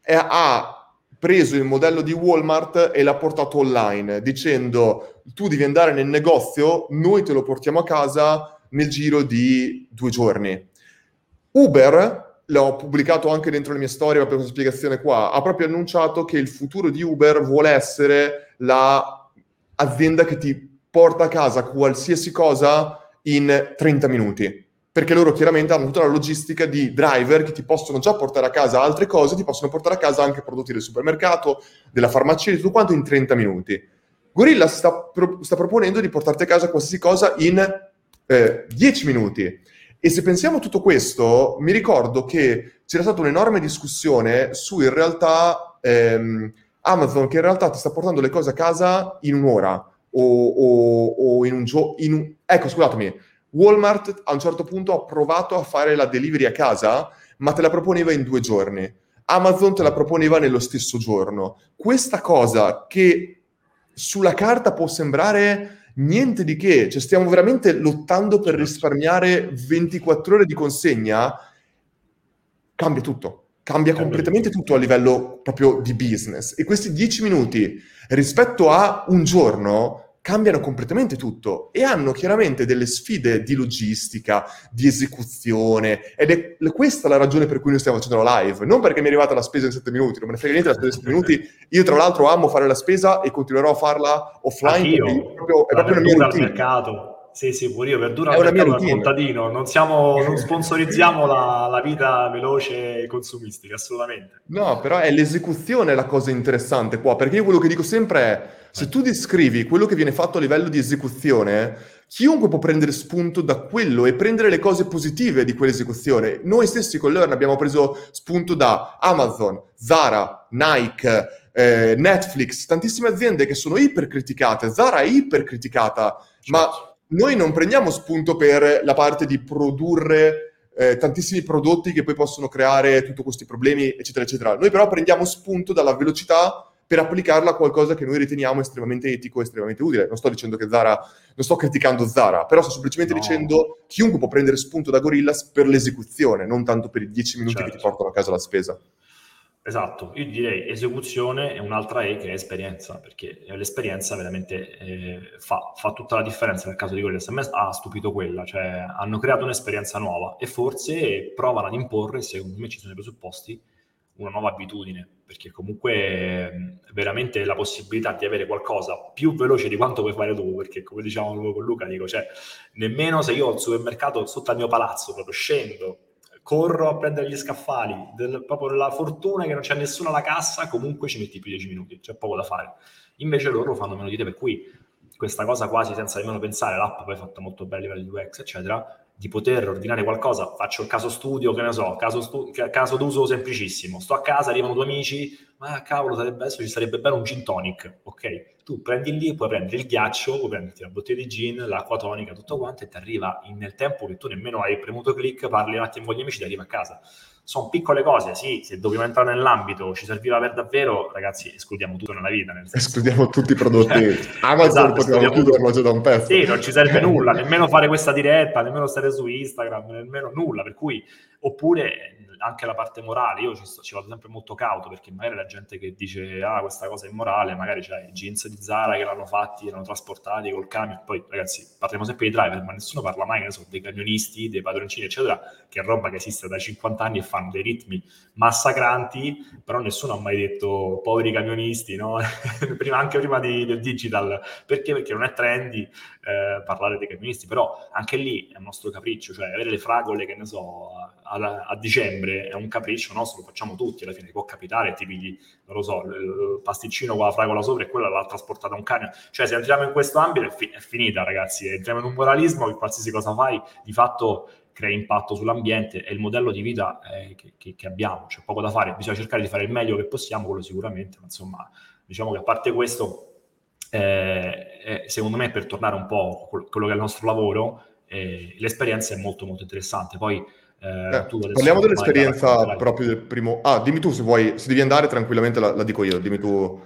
è, ha preso il modello di Walmart e l'ha portato online, dicendo tu devi andare nel negozio, noi te lo portiamo a casa nel giro di due giorni. Uber l'ho pubblicato anche dentro le mie storie, per questa spiegazione qua, ha proprio annunciato che il futuro di Uber vuole essere l'azienda la che ti porta a casa qualsiasi cosa in 30 minuti. Perché loro chiaramente hanno tutta la logistica di driver che ti possono già portare a casa altre cose, ti possono portare a casa anche prodotti del supermercato, della farmacia, di tutto quanto in 30 minuti. Gorilla sta, pro- sta proponendo di portarti a casa qualsiasi cosa in eh, 10 minuti e se pensiamo a tutto questo, mi ricordo che c'era stata un'enorme discussione su in realtà ehm, Amazon che in realtà ti sta portando le cose a casa in un'ora o, o, o in un giorno. Ecco, scusatemi, Walmart a un certo punto ha provato a fare la delivery a casa, ma te la proponeva in due giorni. Amazon te la proponeva nello stesso giorno. Questa cosa che sulla carta può sembrare niente di che, cioè stiamo veramente lottando per risparmiare 24 ore di consegna, cambia tutto. Cambia, cambia completamente tutto. tutto a livello proprio di business. E questi 10 minuti rispetto a un giorno cambiano completamente tutto e hanno chiaramente delle sfide di logistica, di esecuzione ed è questa la ragione per cui noi stiamo facendo la live, non perché mi è arrivata la spesa in 7 minuti, non me ne frega niente la spesa in 7 minuti, io tra l'altro amo fare la spesa e continuerò a farla offline, è proprio, è proprio una mia routine. mercato. Sì, sì, pure io, verdura è una mia routine. contadino, non, siamo, non sponsorizziamo la, la, vita veloce e consumistica, assolutamente. No, però è l'esecuzione la cosa interessante qua, perché io quello che dico sempre è se tu descrivi quello che viene fatto a livello di esecuzione, chiunque può prendere spunto da quello e prendere le cose positive di quell'esecuzione. Noi stessi con Learn abbiamo preso spunto da Amazon, Zara, Nike, eh, Netflix, tantissime aziende che sono ipercriticate. Zara è ipercriticata, certo. ma noi non prendiamo spunto per la parte di produrre eh, tantissimi prodotti che poi possono creare tutti questi problemi, eccetera, eccetera. Noi però prendiamo spunto dalla velocità per applicarla a qualcosa che noi riteniamo estremamente etico e estremamente utile. Non sto dicendo che Zara, non sto criticando Zara, però sto semplicemente no. dicendo chiunque può prendere spunto da Gorillas per l'esecuzione, non tanto per i dieci minuti certo. che ti certo. portano a casa la spesa. Esatto, io direi esecuzione e un'altra E che è esperienza, perché l'esperienza veramente eh, fa, fa, tutta la differenza nel caso di Gorillas. A ha stupito quella, cioè hanno creato un'esperienza nuova e forse provano ad imporre, secondo me ci sono i presupposti, una nuova abitudine, perché comunque veramente la possibilità di avere qualcosa più veloce di quanto puoi fare tu, perché come diciamo con Luca, dico, cioè, nemmeno se io il supermercato sotto al mio palazzo, proprio scendo, corro a prendere gli scaffali, del, proprio la fortuna che non c'è nessuno alla cassa, comunque ci metti più di 10 minuti, c'è poco da fare. Invece loro fanno meno di te, per cui questa cosa quasi senza nemmeno pensare, l'app poi è fatta molto bene a livello di UX, eccetera, di poter ordinare qualcosa, faccio il caso studio, che ne so, caso, stu- caso d'uso semplicissimo, sto a casa, arrivano due amici, ma cavolo, sarebbe, adesso ci sarebbe bene un gin tonic, ok? Tu prendi lì, puoi prendere il ghiaccio, puoi prenderti la bottiglia di gin, l'acqua tonica, tutto quanto, e ti arriva in, nel tempo che tu nemmeno hai premuto click, parli un attimo con gli amici, ti arriva a casa sono piccole cose, sì, se dobbiamo entrare nell'ambito, ci serviva per davvero, ragazzi, escludiamo tutto nella vita. Nel escludiamo tutti i prodotti. Amazon esatto, potevamo chiuderlo già da un pezzo. Sì, non ci serve nulla, nemmeno fare questa diretta, nemmeno stare su Instagram, nemmeno nulla, per cui, oppure anche la parte morale, io ci, sto, ci, vado sempre molto cauto perché magari la gente che dice ah questa cosa è immorale, magari c'è i jeans di Zara che l'hanno fatti, l'hanno trasportati col camion, poi ragazzi parliamo sempre di driver, ma nessuno parla mai, ne so, dei camionisti, dei padroncini, eccetera, che è roba che esiste da 50 anni e fanno dei ritmi massacranti, però nessuno ha mai detto poveri camionisti, no? prima, anche prima di, del digital, perché? Perché non è trendy eh, parlare dei camionisti, però anche lì è un nostro capriccio, cioè avere le fragole, che ne so, a, a, dicembre è un capriccio nostro, lo facciamo tutti, alla fine può capitare, ti pigli, non lo so, il pasticcino con la fragola sopra e quella l'ha trasportata un camion. Cioè se entriamo in questo ambito è, fi- è finita ragazzi, entriamo in un moralismo che qualsiasi cosa fai di fatto crea impatto sull'ambiente e il modello di vita eh, che, che, che, abbiamo, c'è poco da fare, bisogna cercare di fare il meglio che possiamo, quello sicuramente, ma insomma diciamo che a parte questo, eh, eh, secondo me per tornare un po' a quello che è il nostro lavoro, eh, l'esperienza è molto molto interessante. Poi eh, eh parliamo dell'esperienza proprio del primo... Ah, dimmi tu se vuoi, se devi andare tranquillamente la, la dico io, dimmi tu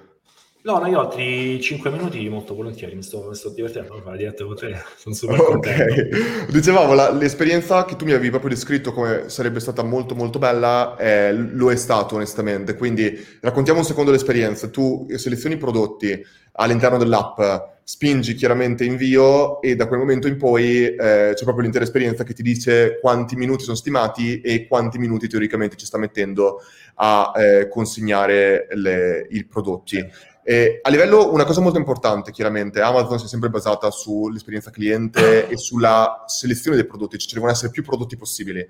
No, no, io altri 5 minuti molto volentieri, mi sto, mi sto divertendo a fare diretta con te, sono super Ok, dicevamo, la, l'esperienza che tu mi avevi proprio descritto come sarebbe stata molto molto bella, eh, lo è stato onestamente, quindi raccontiamo un secondo l'esperienza, tu selezioni i prodotti all'interno dell'app, spingi chiaramente invio e da quel momento in poi eh, c'è proprio l'intera esperienza che ti dice quanti minuti sono stimati e quanti minuti teoricamente ci sta mettendo a eh, consegnare le, i prodotti. E a livello, una cosa molto importante, chiaramente, Amazon si è sempre basata sull'esperienza cliente e sulla selezione dei prodotti, cioè ci devono essere più prodotti possibili.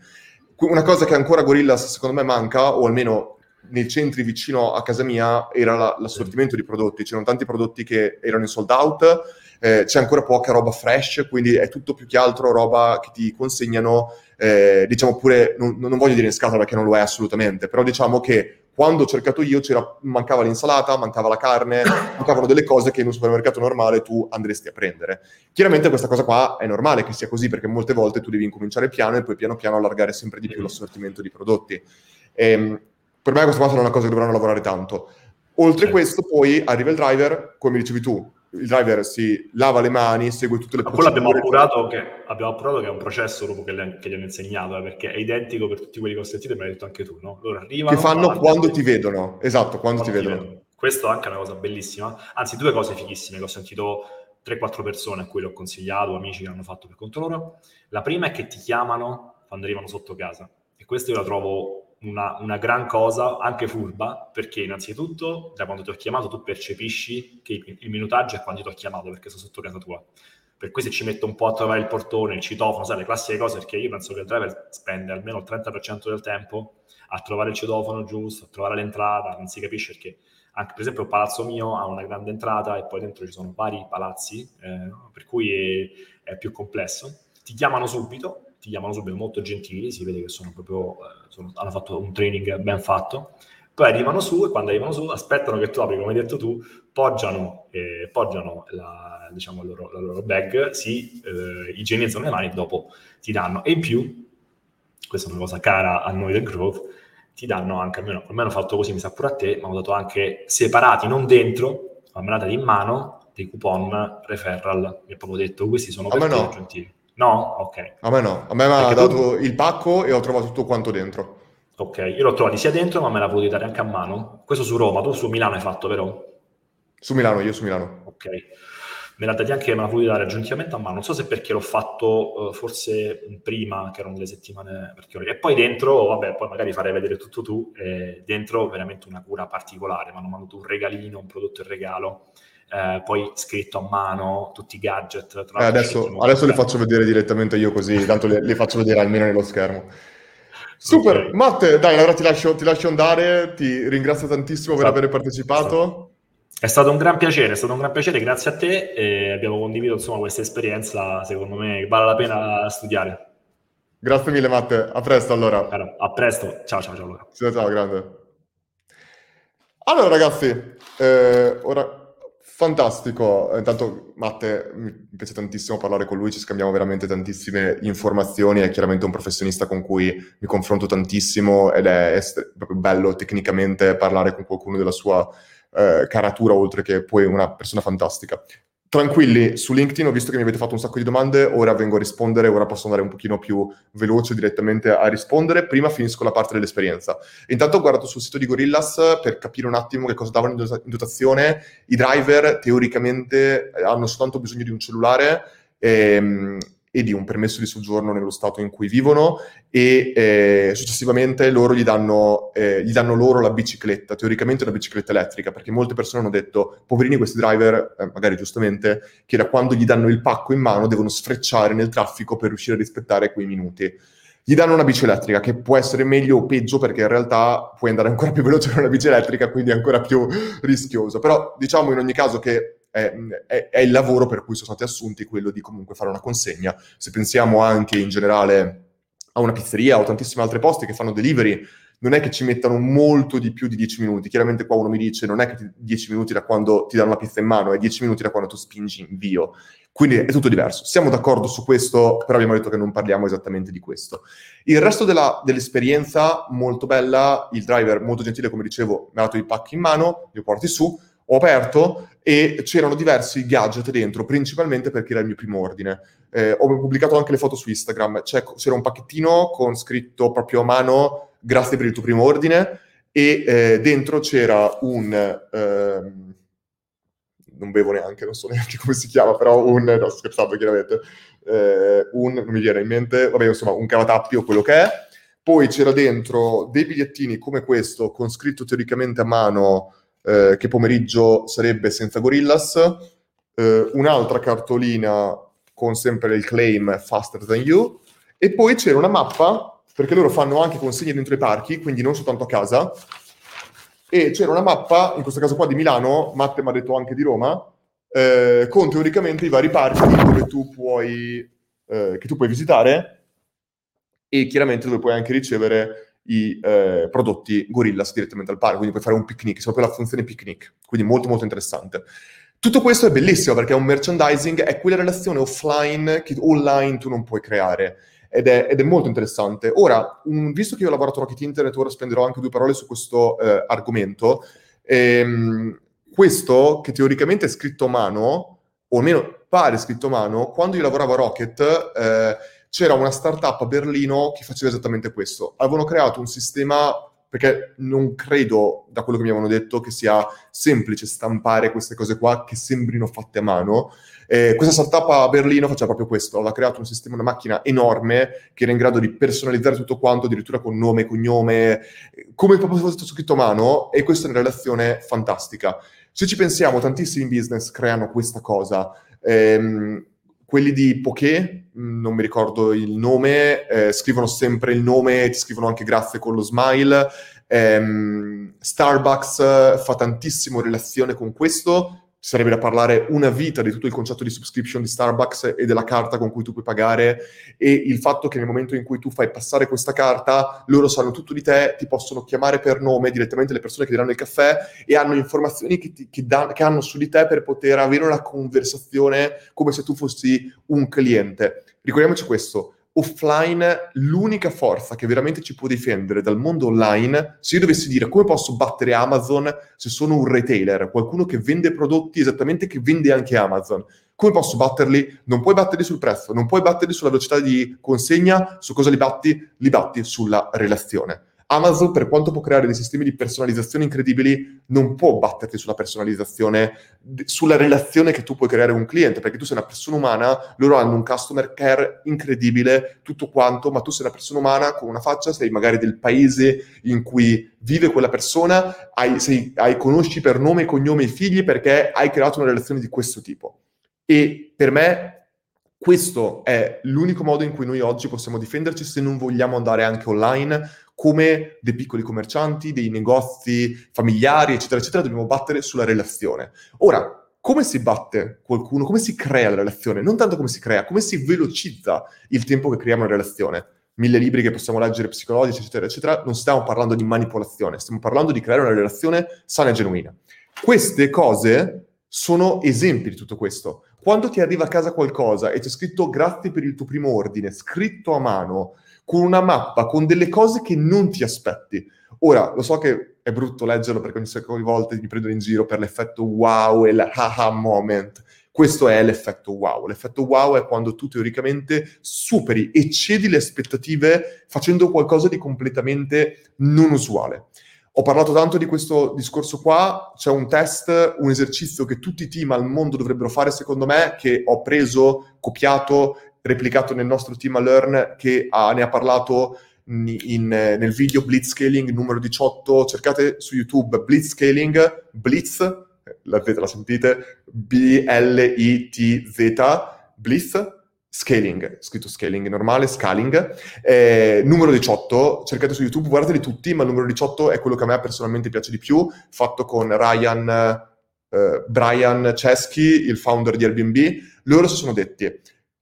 Una cosa che ancora Gorillas secondo me manca, o almeno nei centri vicino a casa mia, era la, l'assortimento di prodotti. C'erano tanti prodotti che erano in sold out, eh, c'è ancora poca roba fresh, quindi è tutto più che altro roba che ti consegnano, eh, diciamo pure, non, non voglio dire in scatola perché non lo è assolutamente, però diciamo che quando ho cercato io mancava l'insalata, mancava la carne, mancavano delle cose che in un supermercato normale tu andresti a prendere. Chiaramente questa cosa qua è normale che sia così perché molte volte tu devi incominciare piano e poi piano piano allargare sempre di più l'assortimento di prodotti. E, ehm, per me questa qua è una cosa che dovranno lavorare tanto. Oltre a questo poi arriva il driver, come dicevi tu, il driver si lava le mani, segue tutte le procedure. Quello abbiamo appurato, che, abbiamo appurato che è un processo dopo che, le, che gli hanno insegnato, eh, perché è identico per tutti quelli che ho sentito me l'hai detto anche tu, no? Loro arrivano... Che fanno quando ti vedono, esatto, quando, quando ti, vedono. vedono. Questo è anche una cosa bellissima, anzi due cose fighissime che ho sentito 3-4 persone a cui l'ho consigliato, amici che hanno fatto per conto loro. La prima è che ti chiamano quando arrivano sotto casa e questo io la trovo una, una, gran cosa, anche furba, perché innanzitutto da quando ti ho chiamato tu percepisci che il minutaggio è quando ti ho chiamato perché sono sotto casa tua. Per cui se ci metto un po' a trovare il portone, il citofono, sai, le classiche cose, perché io penso che il driver spende almeno il 30% del tempo a trovare il citofono giusto, a trovare l'entrata, non si capisce perché anche per esempio il palazzo mio ha una grande entrata e poi dentro ci sono vari palazzi, eh, per cui è, è più complesso. Ti chiamano subito, ti chiamano subito molto gentili, si vede che sono proprio, eh, sono, hanno fatto un training ben fatto, poi arrivano su e quando arrivano su aspettano che tu apri, come hai detto tu, poggiano, eh, poggiano la, diciamo, loro, la, loro, bag, si eh, igienizzano le mani e dopo ti danno. E in più, questa è una cosa cara a noi del growth, ti danno anche, almeno, almeno fatto così, mi sa pure a te, ma ho dato anche separati, non dentro, ma me l'ha dati in mano, dei coupon referral. Mi ha proprio detto, questi sono per te no. aggiuntivi. No? Ok. A me no, a me mi ha dato tu... il pacco e ho trovato tutto quanto dentro. Ok, io l'ho trovato sia dentro ma me l'ha voluto dare anche a mano. Questo su Roma, tu su Milano hai fatto, vero? Su Milano, io su Milano. Ok. Me l'ha dati anche, me l'ha voluto dare aggiuntivamente a mano. Non so se perché l'ho fatto uh, forse prima, che erano delle settimane E poi dentro, vabbè, poi magari farei vedere tutto tu. Eh, dentro veramente una cura particolare. Mi hanno mandato un regalino, un prodotto in regalo eh, poi scritto a mano, tutti i gadget. Eh, adesso, adesso li faccio vedere direttamente io così, tanto li, li faccio vedere almeno nello schermo. Super, okay. Matte, dai, allora ti lascio, ti lascio, andare, ti ringrazio tantissimo per aver partecipato. È stato un gran piacere, è stato un gran piacere, grazie a te e abbiamo condiviso insomma questa esperienza, secondo me vale la pena studiare. Grazie mille Matte, a presto allora. allora a presto, ciao ciao ciao. Ciao ciao, grande. Allora ragazzi, eh, ora Fantastico, intanto Matte mi piace tantissimo parlare con lui, ci scambiamo veramente tantissime informazioni, è chiaramente un professionista con cui mi confronto tantissimo ed è, è proprio bello tecnicamente parlare con qualcuno della sua eh, caratura, oltre che poi una persona fantastica. Tranquilli, su LinkedIn ho visto che mi avete fatto un sacco di domande, ora vengo a rispondere, ora posso andare un pochino più veloce direttamente a rispondere, prima finisco la parte dell'esperienza. Intanto ho guardato sul sito di Gorillas per capire un attimo che cosa davano in dotazione, i driver teoricamente hanno soltanto bisogno di un cellulare, ehm, e di un permesso di soggiorno nello stato in cui vivono e eh, successivamente loro gli danno, eh, gli danno, loro la bicicletta, teoricamente una bicicletta elettrica, perché molte persone hanno detto, poverini questi driver, eh, magari giustamente, che da quando gli danno il pacco in mano devono sfrecciare nel traffico per riuscire a rispettare quei minuti. Gli danno una bici elettrica, che può essere meglio o peggio, perché in realtà puoi andare ancora più veloce con una bici elettrica, quindi è ancora più rischioso. Però diciamo in ogni caso che è, è, è, il lavoro per cui sono stati assunti, quello di comunque fare una consegna. Se pensiamo anche in generale a una pizzeria o tantissimi altri posti che fanno delivery, non è che ci mettano molto di più di 10 minuti. Chiaramente qua uno mi dice non è che 10 minuti da quando ti danno la pizza in mano, è 10 minuti da quando tu spingi invio. Quindi è tutto diverso. Siamo d'accordo su questo, però abbiamo detto che non parliamo esattamente di questo. Il resto della, dell'esperienza, molto bella, il driver molto gentile, come dicevo, mi ha dato il pacchi in mano, li porti su, ho aperto e c'erano diversi gadget dentro, principalmente perché era il mio primo ordine. Eh, ho pubblicato anche le foto su Instagram, c'era un pacchettino con scritto proprio a mano grazie per il tuo primo ordine e eh, dentro c'era un... Ehm, non bevo neanche, non so neanche come si chiama, però un... no, scherzando chiaramente, eh, un... non mi viene in mente, vabbè insomma un cavatappi o quello che è. Poi c'era dentro dei bigliettini come questo con scritto teoricamente a mano eh, che pomeriggio sarebbe senza Gorillas, eh, un'altra cartolina con sempre il claim Faster Than You, e poi c'era una mappa, perché loro fanno anche consegne dentro i parchi, quindi non soltanto a casa, e c'era una mappa, in questo caso qua di Milano, Matte mi ha detto anche di Roma, eh, con teoricamente i vari parchi dove tu puoi, eh, che tu puoi visitare e chiaramente dove puoi anche ricevere i eh, prodotti Gorillas direttamente al parco, quindi puoi fare un picnic, proprio la funzione picnic, quindi molto molto interessante. Tutto questo è bellissimo perché è un merchandising, è quella relazione offline che online tu non puoi creare. Ed è, ed è molto interessante. Ora, un, visto che io ho lavorato a Rocket Internet, ora spenderò anche due parole su questo eh, argomento. Ehm, questo, che teoricamente è scritto a mano, o almeno pare scritto a mano, quando io lavoravo a Rocket, eh, c'era una startup a Berlino che faceva esattamente questo. Avevano creato un sistema, perché non credo, da quello che mi avevano detto, che sia semplice stampare queste cose qua che sembrino fatte a mano. Eh, questa startup a Berlino faceva proprio questo, aveva creato un sistema, una macchina enorme che era in grado di personalizzare tutto quanto, addirittura con nome, cognome, come proprio fosse scritto a mano, e questa è una relazione fantastica. Se ci pensiamo, tantissimi business creano questa cosa. Eh, quelli di Poké, mm, non mi ricordo il nome, eh, scrivono sempre il nome, ti scrivono anche grazie con lo smile. Eh, Starbucks fa tantissimo relazione con questo, sarebbe da parlare una vita di tutto il concetto di subscription di Starbucks e della carta con cui tu puoi pagare e il fatto che nel momento in cui tu fai passare questa carta, loro sanno tutto di te, ti possono chiamare per nome direttamente le persone che ti danno il caffè e hanno informazioni che, ti, che, da, che hanno su di te per poter avere una conversazione come se tu fossi un cliente. Ricordiamoci questo, offline l'unica forza che veramente ci può difendere dal mondo online, se io dovessi dire come posso battere Amazon se sono un retailer, qualcuno che vende prodotti esattamente che vende anche Amazon, come posso batterli? Non puoi batterli sul prezzo, non puoi batterli sulla velocità di consegna, su cosa li batti? Li batti sulla relazione. Amazon, per quanto può creare dei sistemi di personalizzazione incredibili, non può batterti sulla personalizzazione, sulla relazione che tu puoi creare con un cliente, perché tu sei una persona umana, loro hanno un customer care incredibile, tutto quanto, ma tu sei una persona umana con una faccia, sei magari del paese in cui vive quella persona, hai, sei, hai, conosci per nome cognome i figli perché hai creato una relazione di questo tipo. E per me questo è l'unico modo in cui noi oggi possiamo difenderci se non vogliamo andare anche online come dei piccoli commercianti, dei negozi familiari, eccetera, eccetera, dobbiamo battere sulla relazione. Ora, come si batte qualcuno? Come si crea la relazione? Non tanto come si crea, come si velocizza il tempo che creiamo una relazione. Mille libri che possiamo leggere psicologici, eccetera, eccetera, non stiamo parlando di manipolazione, stiamo parlando di creare una relazione sana e genuina. Queste cose sono esempi di tutto questo. Quando ti arriva a casa qualcosa e c'è scritto grazie per il tuo primo ordine, scritto a mano, con una mappa, con delle cose che non ti aspetti. Ora, lo so che è brutto leggerlo perché ogni seconda volta mi prendono in giro per l'effetto wow e l'haha moment. Questo è l'effetto wow. L'effetto wow è quando tu teoricamente superi, eccedi le aspettative facendo qualcosa di completamente non usuale. Ho parlato tanto di questo discorso qua, c'è un test, un esercizio che tutti i team al mondo dovrebbero fare secondo me, che ho preso, copiato, replicato nel nostro team a Learn, che ha, ne ha parlato in, in, nel video Blitzscaling numero 18, cercate su YouTube Blitzscaling, Blitz, la, la sentite, B-L-I-T-Z, Blitz, Scaling, scritto scaling normale, scaling, eh, numero 18, cercate su YouTube, guardateli tutti, ma il numero 18 è quello che a me personalmente piace di più, fatto con Ryan, eh, Brian Chesky, il founder di Airbnb, loro si sono detti,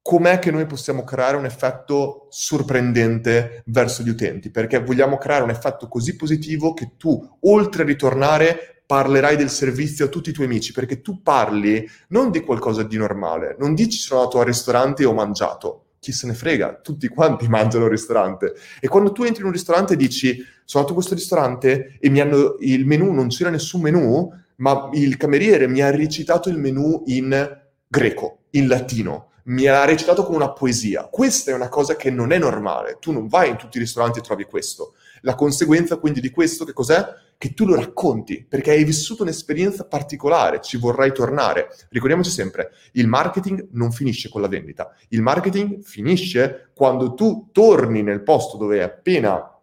com'è che noi possiamo creare un effetto sorprendente verso gli utenti? Perché vogliamo creare un effetto così positivo che tu, oltre a ritornare, parlerai del servizio a tutti i tuoi amici, perché tu parli non di qualcosa di normale, non dici sono andato al ristorante e ho mangiato, chi se ne frega, tutti quanti mangiano al ristorante. E quando tu entri in un ristorante e dici sono andato a questo ristorante e mi hanno, il menù, non c'era nessun menù, ma il cameriere mi ha recitato il menù in greco, in latino, mi ha recitato con una poesia. Questa è una cosa che non è normale, tu non vai in tutti i ristoranti e trovi questo. La conseguenza quindi di questo che cos'è? Che tu lo racconti, perché hai vissuto un'esperienza particolare, ci vorrai tornare. Ricordiamoci sempre, il marketing non finisce con la vendita, il marketing finisce quando tu torni nel posto dove hai appena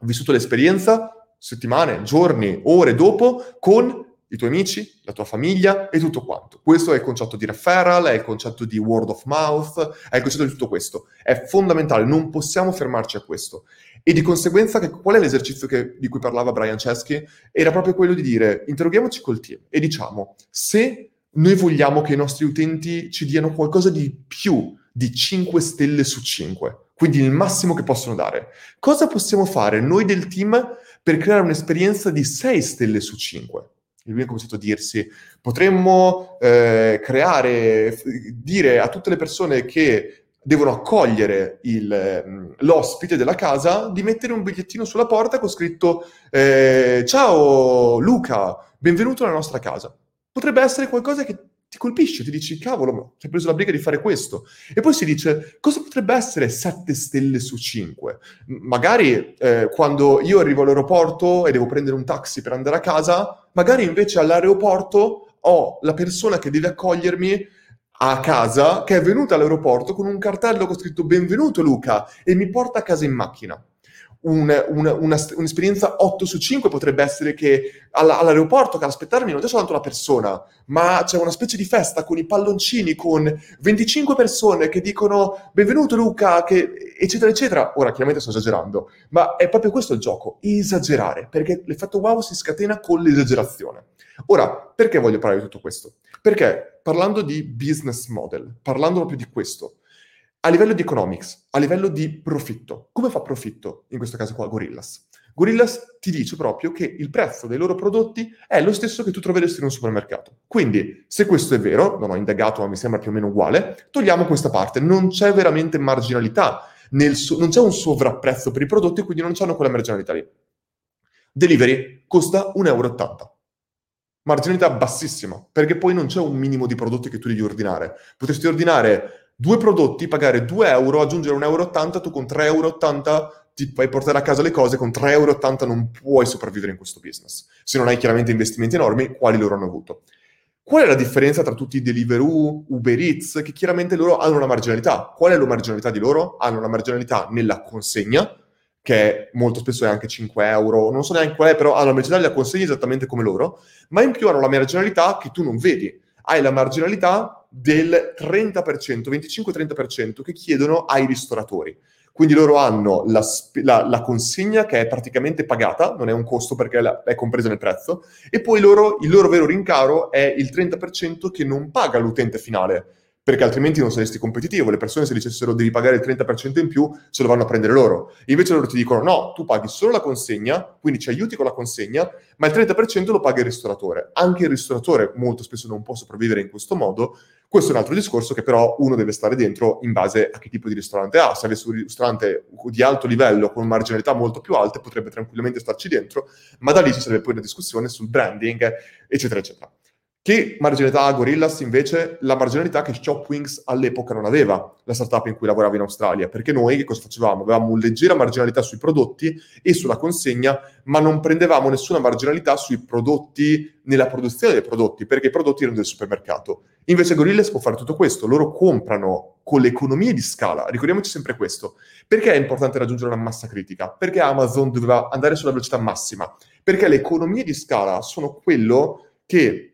vissuto l'esperienza, settimane, giorni, ore dopo, con i tuoi amici, la tua famiglia e tutto quanto. Questo è il concetto di referral, è il concetto di word of mouth, è il concetto di tutto questo. È fondamentale, non possiamo fermarci a questo. E di conseguenza, che, qual è l'esercizio che, di cui parlava Brian Chesky? Era proprio quello di dire, interroghiamoci col team e diciamo, se noi vogliamo che i nostri utenti ci diano qualcosa di più di 5 stelle su 5, quindi il massimo che possono dare, cosa possiamo fare noi del team per creare un'esperienza di 6 stelle su 5? Il mio cominciato a dirsi, potremmo eh, creare, dire a tutte le persone che devono accogliere il, mm, l'ospite della casa di mettere un bigliettino sulla porta con scritto eh, ciao Luca, benvenuto nella nostra casa. Potrebbe essere qualcosa che ti colpisce, ti dici, cavolo, ti hai preso la briga di fare questo. E poi si dice, cosa potrebbe essere 7 stelle su 5? Magari eh, quando io arrivo all'aeroporto e devo prendere un taxi per andare a casa, magari invece all'aeroporto ho la persona che deve accogliermi a casa, che è venuta all'aeroporto con un cartello con scritto benvenuto Luca e mi porta a casa in macchina un, una, una, un'esperienza 8 su 5 potrebbe essere che alla, all'aeroporto che ad aspettarmi non c'è soltanto una persona, ma c'è una specie di festa con i palloncini, con 25 persone che dicono benvenuto Luca, che, eccetera, eccetera. Ora, chiaramente sto esagerando, ma è proprio questo il gioco, esagerare, perché l'effetto wow si scatena con l'esagerazione. Ora, perché voglio parlare di tutto questo? Perché parlando di business model, parlando proprio di questo, a livello di economics, a livello di profitto, come fa profitto in questo caso qua Gorillas? Gorillas ti dice proprio che il prezzo dei loro prodotti è lo stesso che tu troveresti in un supermercato. Quindi, se questo è vero, non ho indagato ma mi sembra più o meno uguale, togliamo questa parte. Non c'è veramente marginalità, so- non c'è un sovrapprezzo per i prodotti, quindi non c'hanno quella marginalità lì. Delivery costa 1,80 euro. Marginalità bassissima, perché poi non c'è un minimo di prodotti che tu devi ordinare. Potresti ordinare due prodotti, pagare 2 euro, aggiungere 1,80 euro, tu con 3,80 euro ti fai portare a casa le cose, con 3,80 euro non puoi sopravvivere in questo business, se non hai chiaramente investimenti enormi, quali loro hanno avuto. Qual è la differenza tra tutti i Deliveroo, Uber Eats, che chiaramente loro hanno una marginalità? Qual è la marginalità di loro? Hanno una marginalità nella consegna, che molto spesso è anche 5 euro, non so neanche qual è, però hanno la marginalità della consegna esattamente come loro, ma in più hanno la marginalità che tu non vedi. Hai la marginalità del 30%, 25-30% che chiedono ai ristoratori. Quindi loro hanno la, la, la, consegna che è praticamente pagata, non è un costo perché è compresa nel prezzo, e poi loro, il loro vero rincaro è il 30% che non paga l'utente finale perché altrimenti non saresti competitivo. Le persone se dicessero devi pagare il 30% in più, se lo vanno a prendere loro. Invece loro ti dicono no, tu paghi solo la consegna, quindi ci aiuti con la consegna, ma il 30% lo paga il ristoratore. Anche il ristoratore molto spesso non può sopravvivere in questo modo. Questo è un altro discorso che però uno deve stare dentro in base a che tipo di ristorante ha. Se avesse un ristorante di alto livello con marginalità molto più alte, potrebbe tranquillamente starci dentro, ma da lì ci sarebbe poi una discussione sul branding, eccetera, eccetera. Che marginalità ha Gorillas invece? La marginalità che Shopwings all'epoca non aveva, la startup in cui lavorava in Australia, perché noi che cosa facevamo? Avevamo una leggera marginalità sui prodotti e sulla consegna, ma non prendevamo nessuna marginalità sui prodotti, nella produzione dei prodotti, perché i prodotti erano del supermercato. Invece Gorillas può fare tutto questo, loro comprano con le economie di scala, ricordiamoci sempre questo. Perché è importante raggiungere una massa critica? Perché Amazon doveva andare sulla velocità massima? Perché le economie di scala sono quello che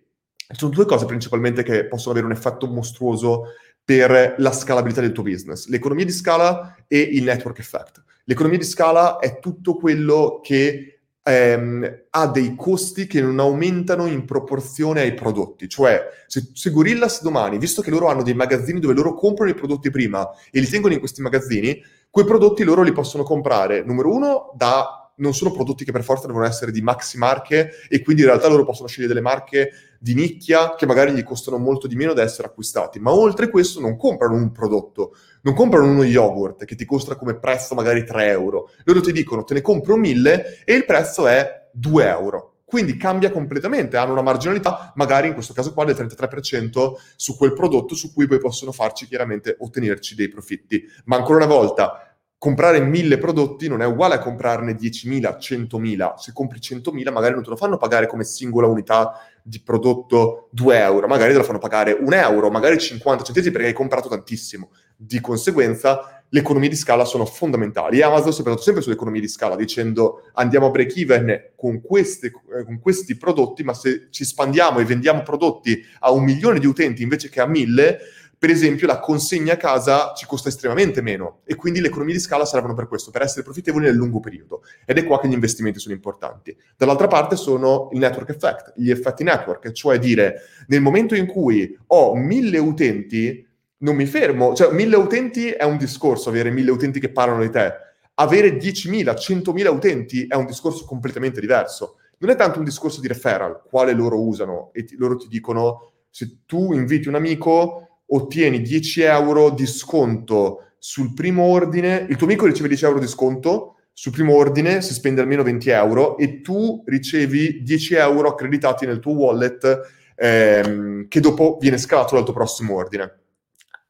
sono due cose principalmente che possono avere un effetto mostruoso per la scalabilità del tuo business, l'economia di scala e il network effect. L'economia di scala è tutto quello che ehm, ha dei costi che non aumentano in proporzione ai prodotti. Cioè, se, se Gorillas domani, visto che loro hanno dei magazzini dove loro comprano i prodotti prima e li tengono in questi magazzini, quei prodotti loro li possono comprare, numero uno, da non sono prodotti che per forza devono essere di maxi marche e quindi in realtà loro possono scegliere delle marche di nicchia che magari gli costano molto di meno da essere acquistati, ma oltre questo non comprano un prodotto, non comprano uno yogurt che ti costa come prezzo magari 3 euro, loro ti dicono te ne compro 1000 e il prezzo è 2 euro. Quindi cambia completamente, hanno una marginalità magari in questo caso qua del 33% su quel prodotto su cui poi possono farci chiaramente ottenerci dei profitti. Ma ancora una volta, comprare mille prodotti non è uguale a comprarne 10.000, 100.000. Se compri 100.000 magari non te lo fanno pagare come singola unità di prodotto 2 euro, magari te lo fanno pagare 1 euro, magari 50 centesimi perché hai comprato tantissimo. Di conseguenza le economie di scala sono fondamentali e Amazon si è basato sempre sulle economie di scala dicendo andiamo a break even con, eh, con questi prodotti ma se ci spandiamo e vendiamo prodotti a un milione di utenti invece che a mille per esempio la consegna a casa ci costa estremamente meno e quindi le economie di scala servono per questo, per essere profittevoli nel lungo periodo ed è qua che gli investimenti sono importanti. Dall'altra parte sono il network effect, gli effetti network, cioè dire nel momento in cui ho mille utenti non mi fermo, cioè mille utenti è un discorso, avere mille utenti che parlano di te, avere 10.000, 100.000 utenti è un discorso completamente diverso. Non è tanto un discorso di referral, quale loro usano e ti, loro ti dicono se tu inviti un amico ottieni 10 euro di sconto sul primo ordine, il tuo amico riceve 10 euro di sconto sul primo ordine se spende almeno 20 euro e tu ricevi 10 euro accreditati nel tuo wallet ehm, che dopo viene scalato dal tuo prossimo ordine.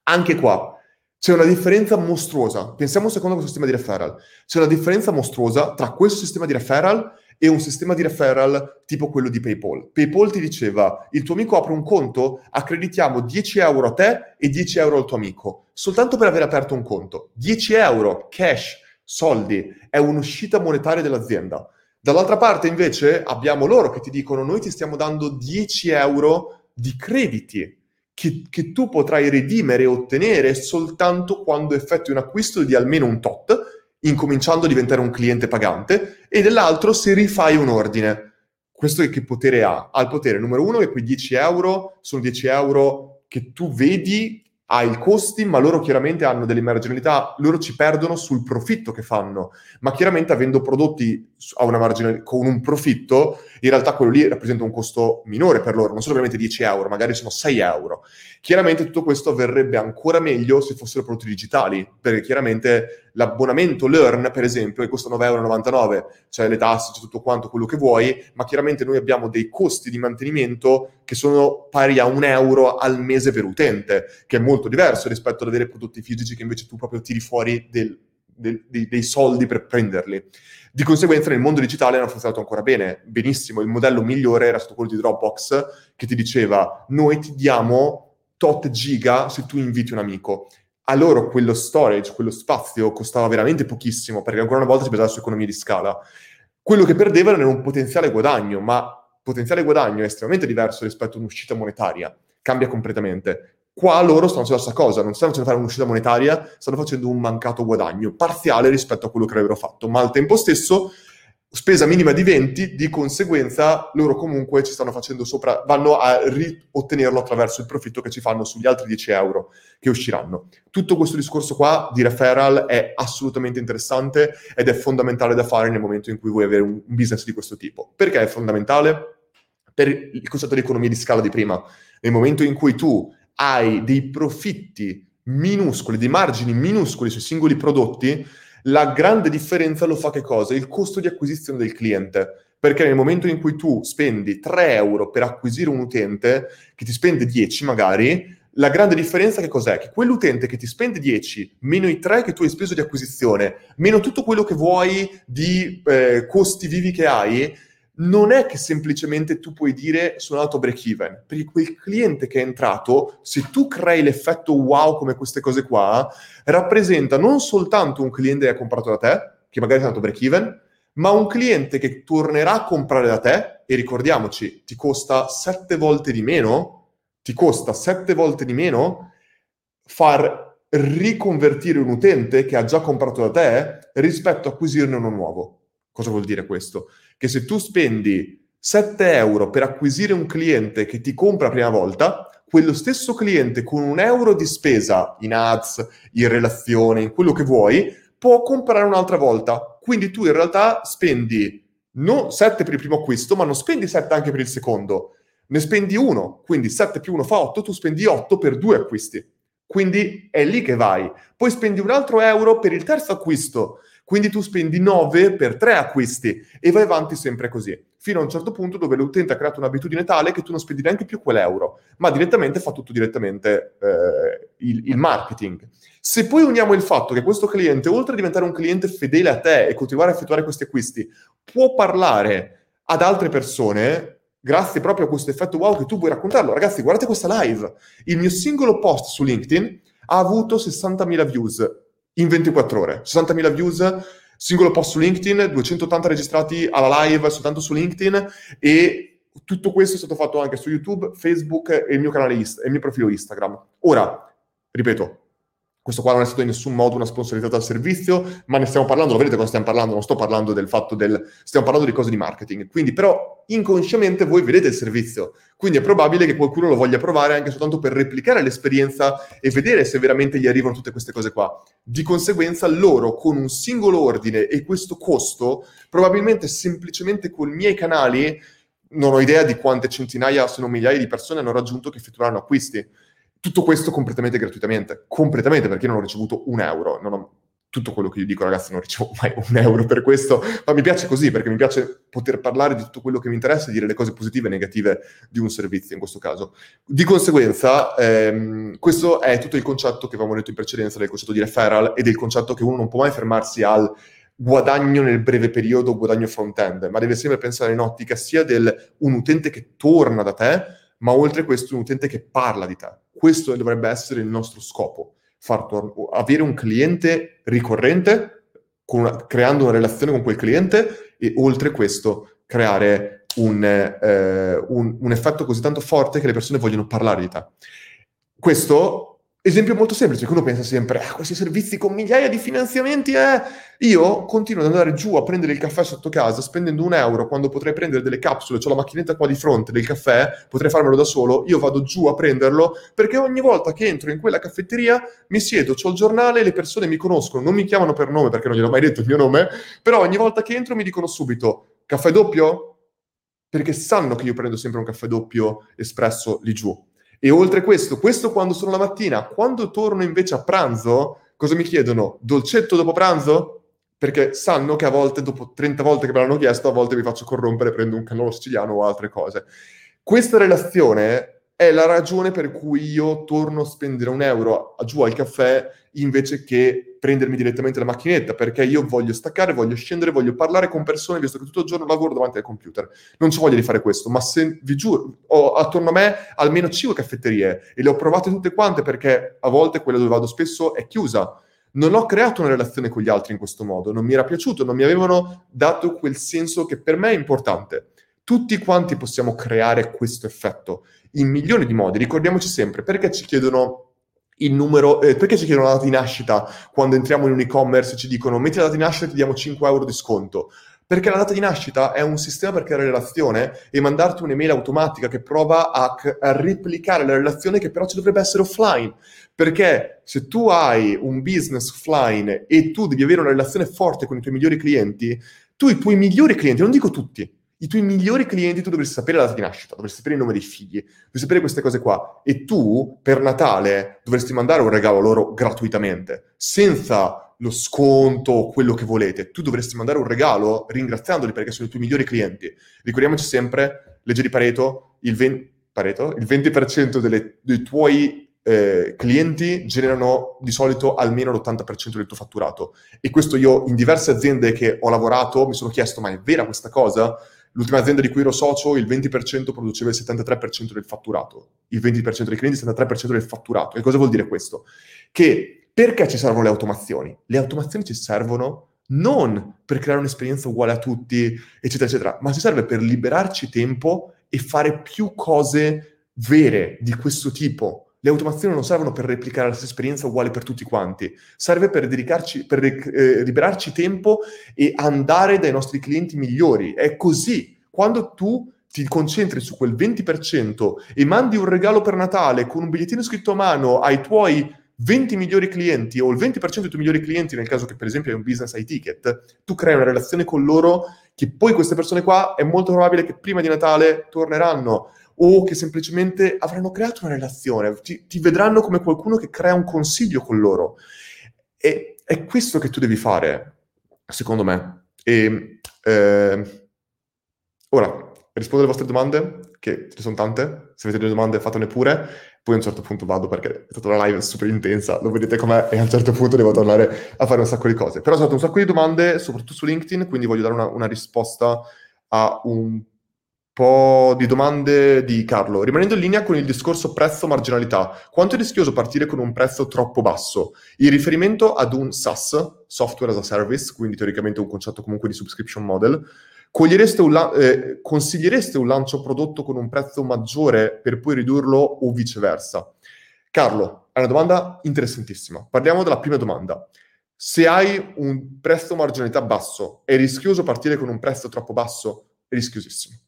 Anche qua c'è una differenza mostruosa. Pensiamo un secondo a questo sistema di referral. C'è una differenza mostruosa tra questo sistema di referral e un sistema di referral tipo quello di PayPal. PayPal ti diceva, il tuo amico apre un conto, accreditiamo 10 euro a te e 10 euro al tuo amico, soltanto per aver aperto un conto. 10 euro, cash, soldi, è un'uscita monetaria dell'azienda. Dall'altra parte invece abbiamo loro che ti dicono, noi ti stiamo dando 10 euro di crediti che, che tu potrai redimere e ottenere soltanto quando effettui un acquisto di almeno un tot, incominciando a diventare un cliente pagante, e dell'altro se rifai un ordine. Questo che potere ha? Ha il potere, numero uno, che quei 10 euro sono 10 euro che tu vedi hai i costi, ma loro chiaramente hanno delle marginalità, loro ci perdono sul profitto che fanno, ma chiaramente avendo prodotti margine, con un profitto, in realtà quello lì rappresenta un costo minore per loro, non sono ovviamente 10 euro, magari sono 6 euro. Chiaramente tutto questo avverrebbe ancora meglio se fossero prodotti digitali, perché chiaramente l'abbonamento Learn, per esempio, che costa 9,99 euro, cioè le tasse, c'è tutto quanto quello che vuoi, ma chiaramente noi abbiamo dei costi di mantenimento che sono pari a un euro al mese per utente, che è molto diverso rispetto ad avere prodotti fisici che invece tu proprio tiri fuori del, del, dei, dei soldi per prenderli. Di conseguenza nel mondo digitale hanno funzionato ancora bene, benissimo. Il modello migliore era stato quello di Dropbox che ti diceva noi ti diamo tot giga se tu inviti un amico. A loro quello storage, quello spazio costava veramente pochissimo perché ancora una volta si basava su economie di scala. Quello che perdevano era un potenziale guadagno, ma potenziale guadagno è estremamente diverso rispetto a un'uscita monetaria. Cambia completamente. Qua loro stanno facendo la stessa cosa, non stanno facendo fare un'uscita monetaria, stanno facendo un mancato guadagno parziale rispetto a quello che avrebbero fatto, ma al tempo stesso spesa minima di 20, di conseguenza loro comunque ci stanno facendo sopra, vanno a riottenerlo attraverso il profitto che ci fanno sugli altri 10 euro che usciranno. Tutto questo discorso qua di referral è assolutamente interessante ed è fondamentale da fare nel momento in cui vuoi avere un business di questo tipo. Perché è fondamentale? Per il concetto di economia di scala di prima. Nel momento in cui tu hai dei profitti minuscoli, dei margini minuscoli sui singoli prodotti, la grande differenza lo fa che cosa? Il costo di acquisizione del cliente. perché nel momento in cui tu spendi 3 euro per acquisire un utente che ti spende 10 magari, la grande differenza che cos'è? Che quell'utente che ti spende 10 meno i 3 che tu hai speso di acquisizione, meno tutto quello che vuoi di eh, costi vivi che hai, non è che semplicemente tu puoi dire sono andato break even, perché quel cliente che è entrato, se tu crei l'effetto wow come queste cose qua, rappresenta non soltanto un cliente che ha comprato da te, che magari è andato break even, ma un cliente che tornerà a comprare da te, e ricordiamoci, ti costa 7 volte di meno, ti costa 7 volte di meno far riconvertire un utente che ha già comprato da te rispetto a acquisirne uno nuovo. Cosa vuol dire questo? Che se tu spendi 7 euro per acquisire un cliente che ti compra la prima volta, quello stesso cliente con un euro di spesa in ads, in relazione, in quello che vuoi, può comprare un'altra volta. Quindi tu in realtà spendi non 7 per il primo acquisto, ma non spendi 7 anche per il secondo. Ne spendi 1, quindi 7 più 1 fa 8, tu spendi 8 per due acquisti. Quindi è lì che vai. Poi spendi un altro euro per il terzo acquisto quindi tu spendi 9 per 3 acquisti e vai avanti sempre così, fino a un certo punto dove l'utente ha creato un'abitudine tale che tu non spendi neanche più quell'euro, ma direttamente fa tutto direttamente eh, il, il marketing. Se poi uniamo il fatto che questo cliente, oltre a diventare un cliente fedele a te e continuare a effettuare questi acquisti, può parlare ad altre persone, grazie proprio a questo effetto wow che tu vuoi raccontarlo. Ragazzi, guardate questa live. Il mio singolo post su LinkedIn ha avuto 60.000 views in 24 ore. 60.000 views, singolo post su LinkedIn, 280 registrati alla live soltanto su LinkedIn e tutto questo è stato fatto anche su YouTube, Facebook e il mio canale e il mio profilo Instagram. Ora, ripeto, questo qua non è stato in nessun modo una sponsorizzazione al servizio, ma ne stiamo parlando, lo vedete cosa stiamo parlando, non sto parlando del fatto del... stiamo parlando di cose di marketing. Quindi però inconsciamente voi vedete il servizio, quindi è probabile che qualcuno lo voglia provare anche soltanto per replicare l'esperienza e vedere se veramente gli arrivano tutte queste cose qua. Di conseguenza loro con un singolo ordine e questo costo, probabilmente semplicemente con i miei canali, non ho idea di quante centinaia, se non migliaia di persone hanno raggiunto che effettueranno acquisti tutto questo completamente gratuitamente, completamente perché non ho ricevuto un euro, non ho tutto quello che io dico, ragazzi, non ricevo mai un euro per questo, ma mi piace così perché mi piace poter parlare di tutto quello che mi interessa e dire le cose positive e negative di un servizio in questo caso. Di conseguenza, ehm, questo è tutto il concetto che avevamo detto in precedenza del concetto di referral e del concetto che uno non può mai fermarsi al guadagno nel breve periodo, guadagno front-end, ma deve sempre pensare in ottica sia del un utente che torna da te, ma oltre questo un utente che parla di te. Questo dovrebbe essere il nostro scopo, tor- avere un cliente ricorrente, una, creando una relazione con quel cliente e oltre questo creare un, eh, un, un effetto così tanto forte che le persone vogliono parlare di te. Questo Esempio molto semplice, che uno pensa sempre, ah, questi servizi con migliaia di finanziamenti, eh. Io continuo ad andare giù a prendere il caffè sotto casa spendendo un euro quando potrei prendere delle capsule, ho la macchinetta qua di fronte del caffè, potrei farmelo da solo, io vado giù a prenderlo perché ogni volta che entro in quella caffetteria mi siedo, ho il giornale, le persone mi conoscono, non mi chiamano per nome perché non gli ho mai detto il mio nome, però ogni volta che entro mi dicono subito, caffè doppio? Perché sanno che io prendo sempre un caffè doppio espresso lì giù e oltre questo, questo quando sono la mattina, quando torno invece a pranzo, cosa mi chiedono? Dolcetto dopo pranzo? Perché sanno che a volte, dopo 30 volte che me l'hanno chiesto, a volte mi faccio corrompere, prendo un cannolo siciliano o altre cose. Questa relazione è la ragione per cui io torno a spendere un euro giù al caffè invece che prendermi direttamente la macchinetta, perché io voglio staccare, voglio scendere, voglio parlare con persone, visto che tutto il giorno lavoro davanti al computer. Non ci voglio di fare questo, ma se vi giuro, ho attorno a me almeno 5 caffetterie e le ho provate tutte quante perché a volte quella dove vado spesso è chiusa. Non ho creato una relazione con gli altri in questo modo, non mi era piaciuto, non mi avevano dato quel senso che per me è importante. Tutti quanti possiamo creare questo effetto in milioni di modi. Ricordiamoci sempre perché ci chiedono il numero, eh, perché ci chiedono la data di nascita quando entriamo in un e-commerce e ci dicono metti la data di nascita e ti diamo 5 euro di sconto? Perché la data di nascita è un sistema per creare relazione e mandarti un'email automatica che prova a, a, replicare la relazione che però ci dovrebbe essere offline. Perché se tu hai un business offline e tu devi avere una relazione forte con i tuoi migliori clienti, tu i tuoi migliori clienti, non dico tutti, i tuoi migliori clienti tu dovresti sapere la data di nascita, dovresti sapere il nome dei figli, dovresti sapere queste cose qua. E tu, per Natale, dovresti mandare un regalo a loro gratuitamente, senza lo sconto, quello che volete. Tu dovresti mandare un regalo ringraziandoli perché sono i tuoi migliori clienti. Ricordiamoci sempre, legge di Pareto, il, 20, Pareto, il 20% delle, dei tuoi eh, clienti generano di solito almeno l'80% del tuo fatturato. E questo io in diverse aziende che ho lavorato mi sono chiesto, ma è vera questa cosa? L'ultima azienda di cui ero socio, il 20% produceva il 73% del fatturato. Il 20% dei clienti, il 73% del fatturato. E cosa vuol dire questo? Che perché ci servono le automazioni? Le automazioni ci servono non per creare un'esperienza uguale a tutti, eccetera, eccetera, ma ci serve per liberarci tempo e fare più cose vere di questo tipo le automazioni non servono per replicare la stessa esperienza uguale per tutti quanti, serve per, per eh, liberarci tempo e andare dai nostri clienti migliori. È così. Quando tu ti concentri su quel 20% e mandi un regalo per Natale con un bigliettino scritto a mano ai tuoi 20 migliori clienti o il 20% dei tuoi migliori clienti, nel caso che per esempio hai un business ai ticket, tu crei una relazione con loro che poi queste persone qua è molto probabile che prima di Natale torneranno o che semplicemente avranno creato una relazione, ti, ti vedranno come qualcuno che crea un consiglio con loro. E è questo che tu devi fare, secondo me. E, eh, ora, rispondo alle vostre domande, che ce ne sono tante. Se avete delle domande fatene pure. Poi a un certo punto vado perché è stata una live super intensa, lo vedete com'è, e a un certo punto devo tornare a fare un sacco di cose. Però sono state un sacco di domande, soprattutto su LinkedIn, quindi voglio dare una, una risposta a un po' di domande di Carlo. Rimanendo in linea con il discorso prezzo-marginalità, quanto è rischioso partire con un prezzo troppo basso? In riferimento ad un SaaS, Software as a Service, quindi teoricamente un concetto comunque di subscription model, un eh, consigliereste un lancio prodotto con un prezzo maggiore per poi ridurlo o viceversa? Carlo, è una domanda interessantissima. Parliamo della prima domanda. Se hai un prezzo marginalità basso, è rischioso partire con un prezzo troppo basso? È rischiosissimo.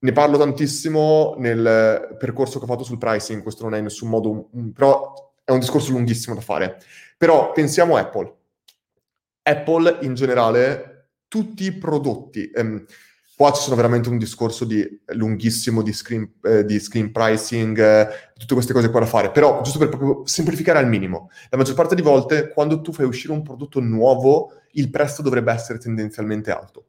Ne parlo tantissimo nel percorso che ho fatto sul pricing, questo non è in nessun modo, un, però è un discorso lunghissimo da fare. Però pensiamo a Apple. Apple in generale, tutti i prodotti, ehm, qua ci sono veramente un discorso di, lunghissimo di screen, eh, di screen pricing, eh, tutte queste cose qua da fare, però giusto per proprio semplificare al minimo, la maggior parte di volte quando tu fai uscire un prodotto nuovo, il prezzo dovrebbe essere tendenzialmente alto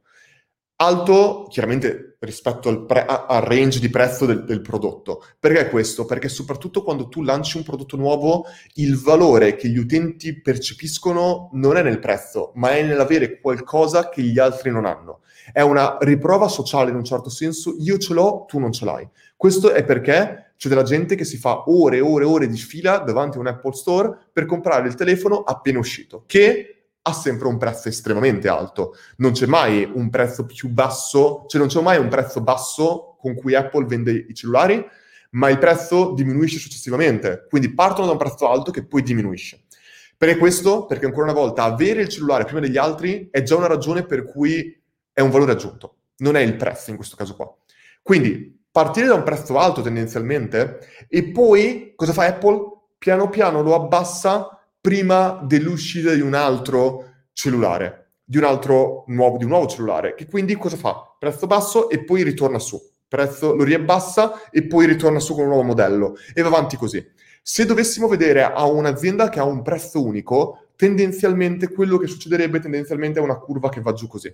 alto chiaramente rispetto al, pre- al range di prezzo del, del, prodotto. Perché questo? Perché soprattutto quando tu lanci un prodotto nuovo, il valore che gli utenti percepiscono non è nel prezzo, ma è nell'avere qualcosa che gli altri non hanno. È una riprova sociale in un certo senso, io ce l'ho, tu non ce l'hai. Questo è perché c'è della gente che si fa ore e ore e ore di fila davanti a un Apple Store per comprare il telefono appena uscito, che ha sempre un prezzo estremamente alto. Non c'è mai un prezzo più basso, cioè non c'è mai un prezzo basso con cui Apple vende i cellulari, ma il prezzo diminuisce successivamente. Quindi partono da un prezzo alto che poi diminuisce. Perché questo? Perché ancora una volta avere il cellulare prima degli altri è già una ragione per cui è un valore aggiunto, non è il prezzo in questo caso qua. Quindi partire da un prezzo alto tendenzialmente e poi cosa fa Apple? Piano piano lo abbassa prima dell'uscita di un altro cellulare, di un altro nuovo, di un nuovo cellulare, che quindi cosa fa? Prezzo basso e poi ritorna su, prezzo lo riabbassa e poi ritorna su con un nuovo modello e va avanti così. Se dovessimo vedere a un'azienda che ha un prezzo unico, tendenzialmente quello che succederebbe tendenzialmente è una curva che va giù così.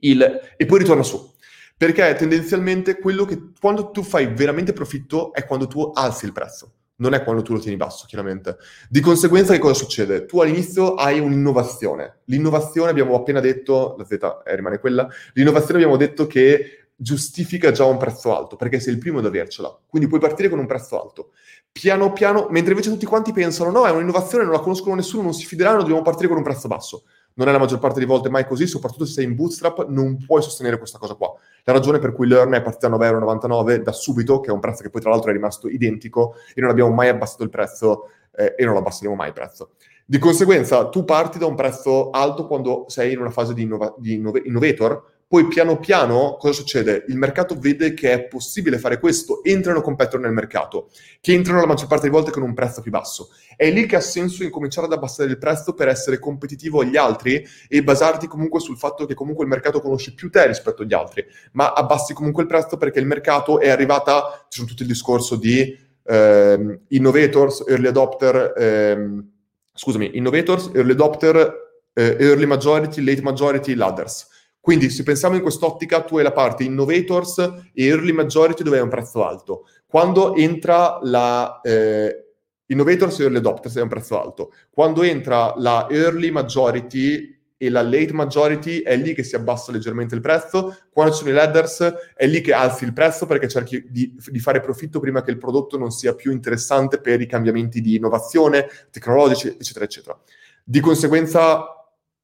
Il, e poi ritorna su. Perché tendenzialmente quello che quando tu fai veramente profitto è quando tu alzi il prezzo non è quando tu lo tieni basso, chiaramente. Di conseguenza, che cosa succede? Tu all'inizio hai un'innovazione. L'innovazione, abbiamo appena detto, la Z eh, rimane quella, l'innovazione abbiamo detto che giustifica già un prezzo alto, perché sei il primo ad avercela. Quindi puoi partire con un prezzo alto. Piano piano, mentre invece tutti quanti pensano, no, è un'innovazione, non la conoscono nessuno, non si fideranno, dobbiamo partire con un prezzo basso non è la maggior parte delle volte mai così, soprattutto se sei in bootstrap non puoi sostenere questa cosa qua. La ragione per cui Learn è partita a 9,99€ da subito, che è un prezzo che poi tra l'altro è rimasto identico e non abbiamo mai abbassato il prezzo eh, e non abbasseremo mai il prezzo. Di conseguenza tu parti da un prezzo alto quando sei in una fase di, innova- di innov- innovator, poi piano piano cosa succede? Il mercato vede che è possibile fare questo, entrano competitor nel mercato, che entrano la maggior parte delle volte con un prezzo più basso. È lì che ha senso incominciare ad abbassare il prezzo per essere competitivo agli altri e basarti comunque sul fatto che comunque il mercato conosce più te rispetto agli altri, ma abbassi comunque il prezzo perché il mercato è arrivata, c'è tutto il discorso di eh, innovators, early adopter, eh, scusami, innovators, early adopter, eh, early majority, late majority, ladders. Quindi se pensiamo in quest'ottica, tu hai la parte innovators e early majority dove hai un prezzo alto. Quando entra la eh, innovators e early adopters hai un prezzo alto. Quando entra la early majority e la late majority è lì che si abbassa leggermente il prezzo, quando ci sono i ladders è lì che alzi il prezzo perché cerchi di, di, fare profitto prima che il prodotto non sia più interessante per i cambiamenti di innovazione, tecnologici, eccetera, eccetera. Di conseguenza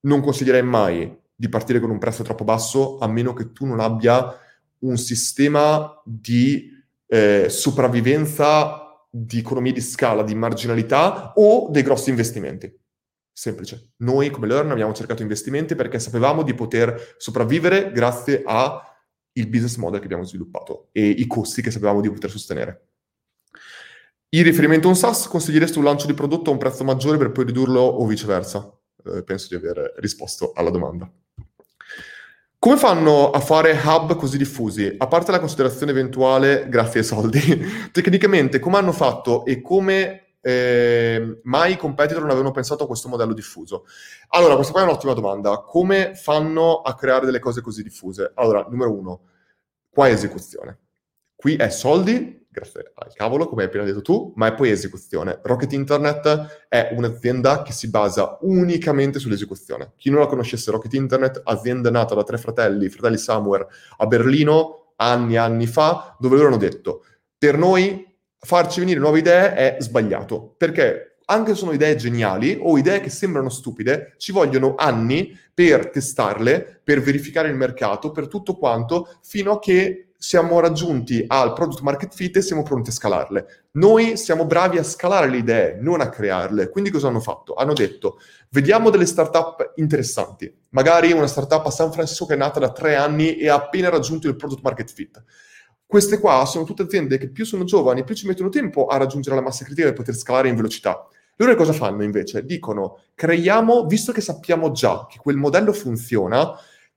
non consiglierei mai di partire con un prezzo troppo basso a meno che tu non abbia un sistema di eh, sopravvivenza, di economia di scala, di marginalità o dei grossi investimenti. Semplice. Noi come Learn abbiamo cercato investimenti perché sapevamo di poter sopravvivere grazie al business model che abbiamo sviluppato e i costi che sapevamo di poter sostenere. In riferimento a un SaaS, consiglieresti un lancio di prodotto a un prezzo maggiore per poi ridurlo o viceversa? Eh, penso di aver risposto alla domanda. Come fanno a fare hub così diffusi? A parte la considerazione eventuale, grazie ai soldi, tecnicamente come hanno fatto e come eh, mai i competitor non avevano pensato a questo modello diffuso? Allora, questa qua è un'ottima domanda. Come fanno a creare delle cose così diffuse? Allora, numero uno, qua è esecuzione. Qui è soldi, grazie al cavolo, come hai appena detto tu, ma è poi esecuzione. Rocket Internet è un'azienda che si basa unicamente sull'esecuzione. Chi non la conoscesse, Rocket Internet, azienda nata da tre fratelli, fratelli Somewhere, a Berlino, anni e anni fa, dove loro hanno detto, per noi farci venire nuove idee è sbagliato, perché anche se sono idee geniali o idee che sembrano stupide, ci vogliono anni per testarle, per verificare il mercato, per tutto quanto, fino a che siamo raggiunti al product market fit e siamo pronti a scalarle. Noi siamo bravi a scalare le idee, non a crearle. Quindi cosa hanno fatto? Hanno detto, vediamo delle startup interessanti. Magari una startup a San Francisco che è nata da tre anni e ha appena raggiunto il product market fit queste qua sono tutte aziende che più sono giovani, più ci mettono tempo a raggiungere la massa critica per poter scalare in velocità. Loro cosa fanno invece? Dicono, creiamo, visto che sappiamo già che quel modello funziona,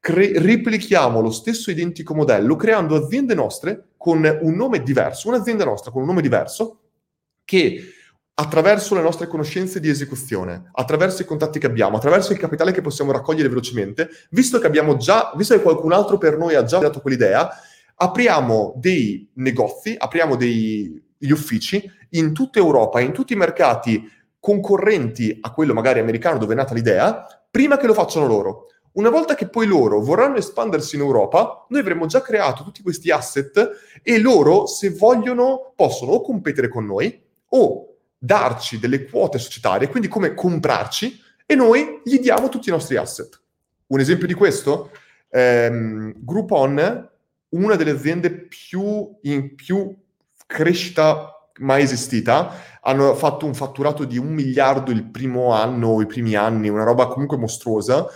cre- replichiamo lo stesso identico modello creando aziende nostre con un nome diverso, un'azienda nostra con un nome diverso che attraverso le nostre conoscenze di esecuzione, attraverso i contatti che abbiamo, attraverso il capitale che possiamo raccogliere velocemente, visto che abbiamo già, visto che qualcun altro per noi ha già dato quell'idea, apriamo dei negozi, apriamo degli uffici in tutta Europa, in tutti i mercati concorrenti a quello magari americano dove è nata l'idea, prima che lo facciano loro. Una volta che poi loro vorranno espandersi in Europa, noi avremo già creato tutti questi asset e loro, se vogliono, possono o competere con noi o darci delle quote societarie, quindi come comprarci, e noi gli diamo tutti i nostri asset. Un esempio di questo? Ehm, Groupon una delle aziende più in più crescita mai esistita. Hanno fatto un fatturato di un miliardo il primo anno, i primi anni, una roba comunque mostruosa.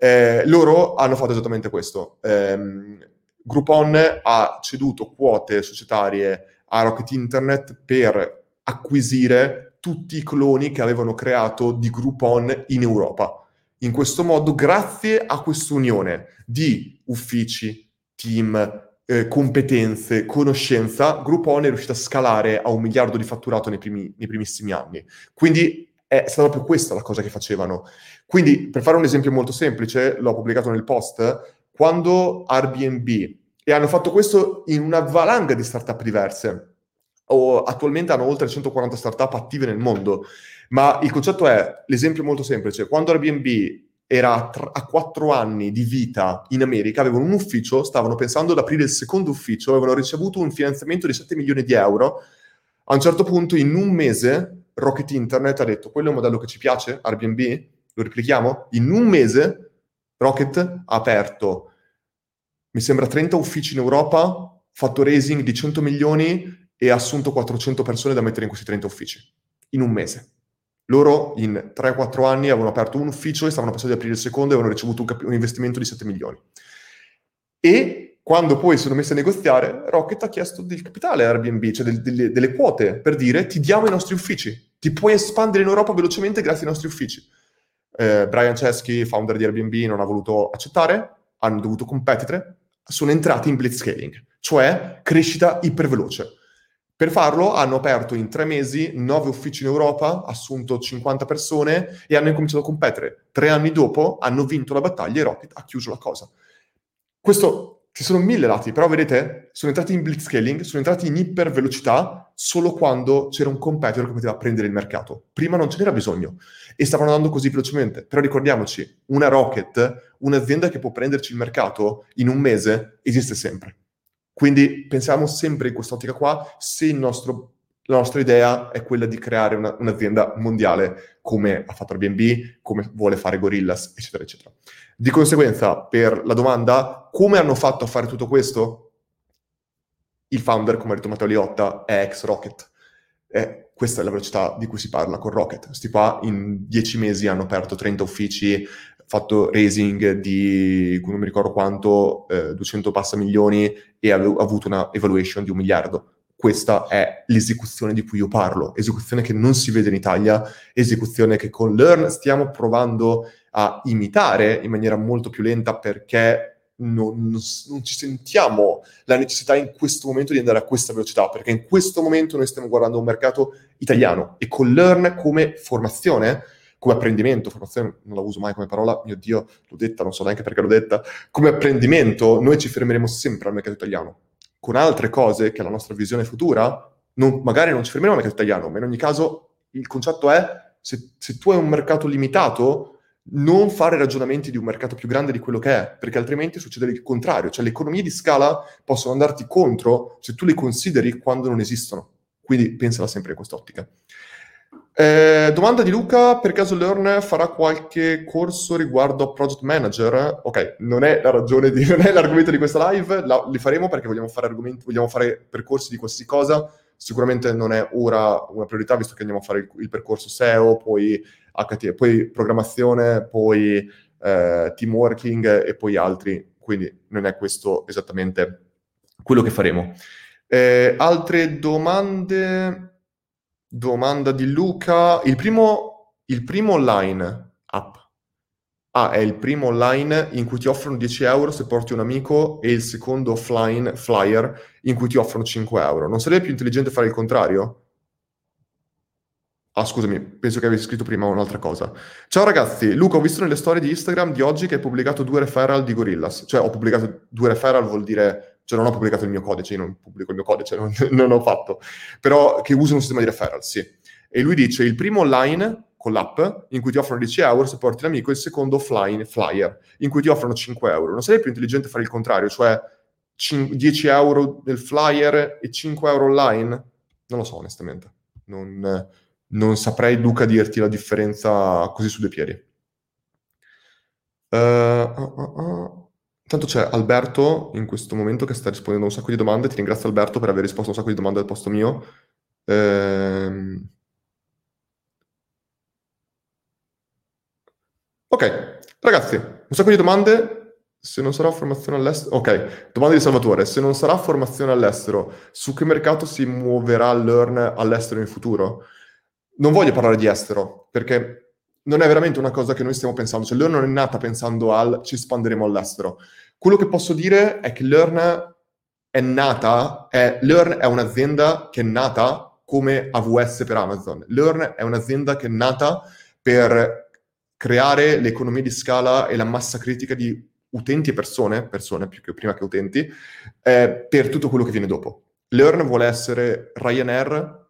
Eh, loro hanno fatto esattamente questo. Eh, Groupon ha ceduto quote societarie a Rocket Internet per acquisire tutti i cloni che avevano creato di Groupon in Europa. In questo modo, grazie a questa unione di uffici, team, eh, competenze, conoscenza, Groupon è riuscito a scalare a un miliardo di fatturato nei, primi, nei primissimi anni. Quindi è stata proprio questa la cosa che facevano. Quindi, per fare un esempio molto semplice, l'ho pubblicato nel post, quando Airbnb, e hanno fatto questo in una valanga di startup diverse, o attualmente hanno oltre 140 startup attive nel mondo, ma il concetto è, l'esempio molto semplice, quando Airbnb era a quattro anni di vita in America, avevano un ufficio, stavano pensando ad aprire il secondo ufficio, avevano ricevuto un finanziamento di 7 milioni di euro. A un certo punto, in un mese, Rocket Internet ha detto, quello è un modello che ci piace, Airbnb, lo replichiamo? In un mese, Rocket ha aperto, mi sembra, 30 uffici in Europa, fatto raising di 100 milioni e assunto 400 persone da mettere in questi 30 uffici. In un mese. Loro in 3-4 anni avevano aperto un ufficio e stavano pensando di aprire il secondo e avevano ricevuto un, cap- un investimento di 7 milioni. E quando poi sono messi a negoziare, Rocket ha chiesto del capitale a Airbnb, cioè del, delle, delle, quote, per dire ti diamo i nostri uffici, ti puoi espandere in Europa velocemente grazie ai nostri uffici. Eh, Brian Chesky, founder di Airbnb, non ha voluto accettare, hanno dovuto competere, sono entrati in blitzscaling, cioè crescita iperveloce. Per farlo hanno aperto in tre mesi nove uffici in Europa, assunto 50 persone e hanno incominciato a competere. Tre anni dopo hanno vinto la battaglia e Rocket ha chiuso la cosa. Questo, ci sono mille lati, però vedete, sono entrati in blitzscaling, sono entrati in ipervelocità solo quando c'era un competitor che poteva prendere il mercato. Prima non ce n'era bisogno e stavano andando così velocemente. Però ricordiamoci, una Rocket, un'azienda che può prenderci il mercato in un mese, esiste sempre. Quindi pensiamo sempre in quest'ottica qua, se nostro, la nostra idea è quella di creare una, un'azienda mondiale come ha fatto Airbnb, come vuole fare Gorillas, eccetera, eccetera. Di conseguenza, per la domanda, come hanno fatto a fare tutto questo? Il founder, come ha detto Matteo Liotta, è ex Rocket. Eh, questa è la velocità di cui si parla con Rocket. Questi qua in dieci mesi hanno aperto 30 uffici, fatto raising di, non mi ricordo quanto, eh, 200 passa milioni e ha avuto una evaluation di un miliardo. Questa è l'esecuzione di cui io parlo, esecuzione che non si vede in Italia, esecuzione che con Learn stiamo provando a imitare in maniera molto più lenta perché non, non, non, ci sentiamo la necessità in questo momento di andare a questa velocità, perché in questo momento noi stiamo guardando un mercato italiano e con Learn come formazione come apprendimento, formazione non la uso mai come parola, mio Dio, l'ho detta, non so neanche perché l'ho detta, come apprendimento noi ci fermeremo sempre al mercato italiano. Con altre cose, che è la nostra visione futura, non, magari non ci fermeremo al mercato italiano, ma in ogni caso il concetto è, se, se tu hai un mercato limitato, non fare ragionamenti di un mercato più grande di quello che è, perché altrimenti succede il contrario, cioè le economie di scala possono andarti contro se tu le consideri quando non esistono. Quindi pensala sempre in quest'ottica. Eh, domanda di Luca, per caso Learn farà qualche corso riguardo Project Manager? Ok, non è la ragione di, non è l'argomento di questa live, la, li faremo perché vogliamo fare, vogliamo fare percorsi di qualsiasi cosa, sicuramente non è ora una priorità visto che andiamo a fare il, il percorso SEO, poi, HT, poi programmazione, poi eh, team working e poi altri, quindi non è questo esattamente quello che faremo. Eh, altre domande? Domanda di Luca. Il primo, il primo online app. Ah, è il primo online in cui ti offrono 10 euro se porti un amico e il secondo offline flyer in cui ti offrono 5 euro. Non sarebbe più intelligente fare il contrario? Ah, scusami, penso che avessi scritto prima un'altra cosa. Ciao ragazzi, Luca, ho visto nelle storie di Instagram di oggi che hai pubblicato due referral di Gorillas. Cioè, ho pubblicato due referral, vuol dire cioè non ho pubblicato il mio codice, io non pubblico il mio codice, non, non ho fatto, però che usa un sistema di referral, sì. E lui dice, il primo online con l'app, in cui ti offrono 10 euro se porti l'amico, il secondo offline, flyer, in cui ti offrono 5 euro. Non sarebbe più intelligente fare il contrario, cioè 10 euro del flyer e 5 euro online? Non lo so, onestamente. Non, non saprei, Luca, dirti la differenza così su due piedi. Uh, uh, uh, Tanto c'è Alberto in questo momento che sta rispondendo a un sacco di domande. Ti ringrazio Alberto per aver risposto a un sacco di domande al posto mio. Ehm... Ok, ragazzi, un sacco di domande. Se non sarà formazione all'estero... Ok, domanda di Salvatore. Se non sarà formazione all'estero, su che mercato si muoverà Learn all'estero in futuro? Non voglio parlare di estero, perché non è veramente una cosa che noi stiamo pensando, cioè Learn non è nata pensando al ci espanderemo all'estero. Quello che posso dire è che Learn è nata, è, Learn è un'azienda che è nata come AWS per Amazon. Learn è un'azienda che è nata per creare l'economia di scala e la massa critica di utenti e persone, persone più che prima che utenti, eh, per tutto quello che viene dopo. Learn vuole essere Ryanair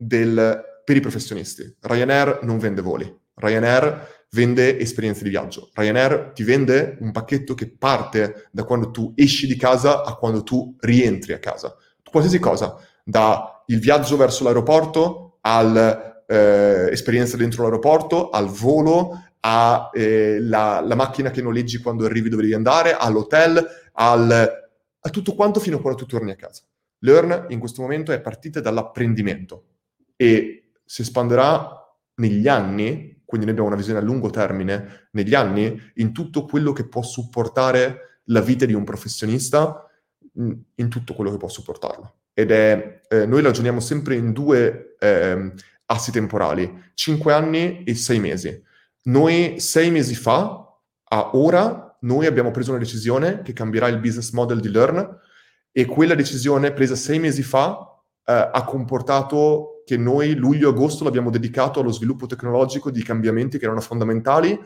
del per i professionisti. Ryanair non vende voli, Ryanair vende esperienze di viaggio. Ryanair ti vende un pacchetto che parte da quando tu esci di casa a quando tu rientri a casa. Qualsiasi cosa, da il viaggio verso l'aeroporto all'esperienza eh, dentro l'aeroporto, al volo, alla eh, macchina che noleggi quando arrivi dove devi andare, all'hotel, al, a tutto quanto fino a quando tu torni a casa. Learn in questo momento è partita dall'apprendimento e si espanderà negli anni, quindi noi abbiamo una visione a lungo termine, negli anni, in tutto quello che può supportare la vita di un professionista, in tutto quello che può supportarlo. Ed è, eh, noi ragioniamo sempre in due eh, assi temporali, 5 anni e 6 mesi. Noi sei mesi fa, a ora, noi abbiamo preso una decisione che cambierà il business model di Learn e quella decisione presa sei mesi fa eh, ha comportato che noi luglio-agosto l'abbiamo dedicato allo sviluppo tecnologico di cambiamenti che erano fondamentali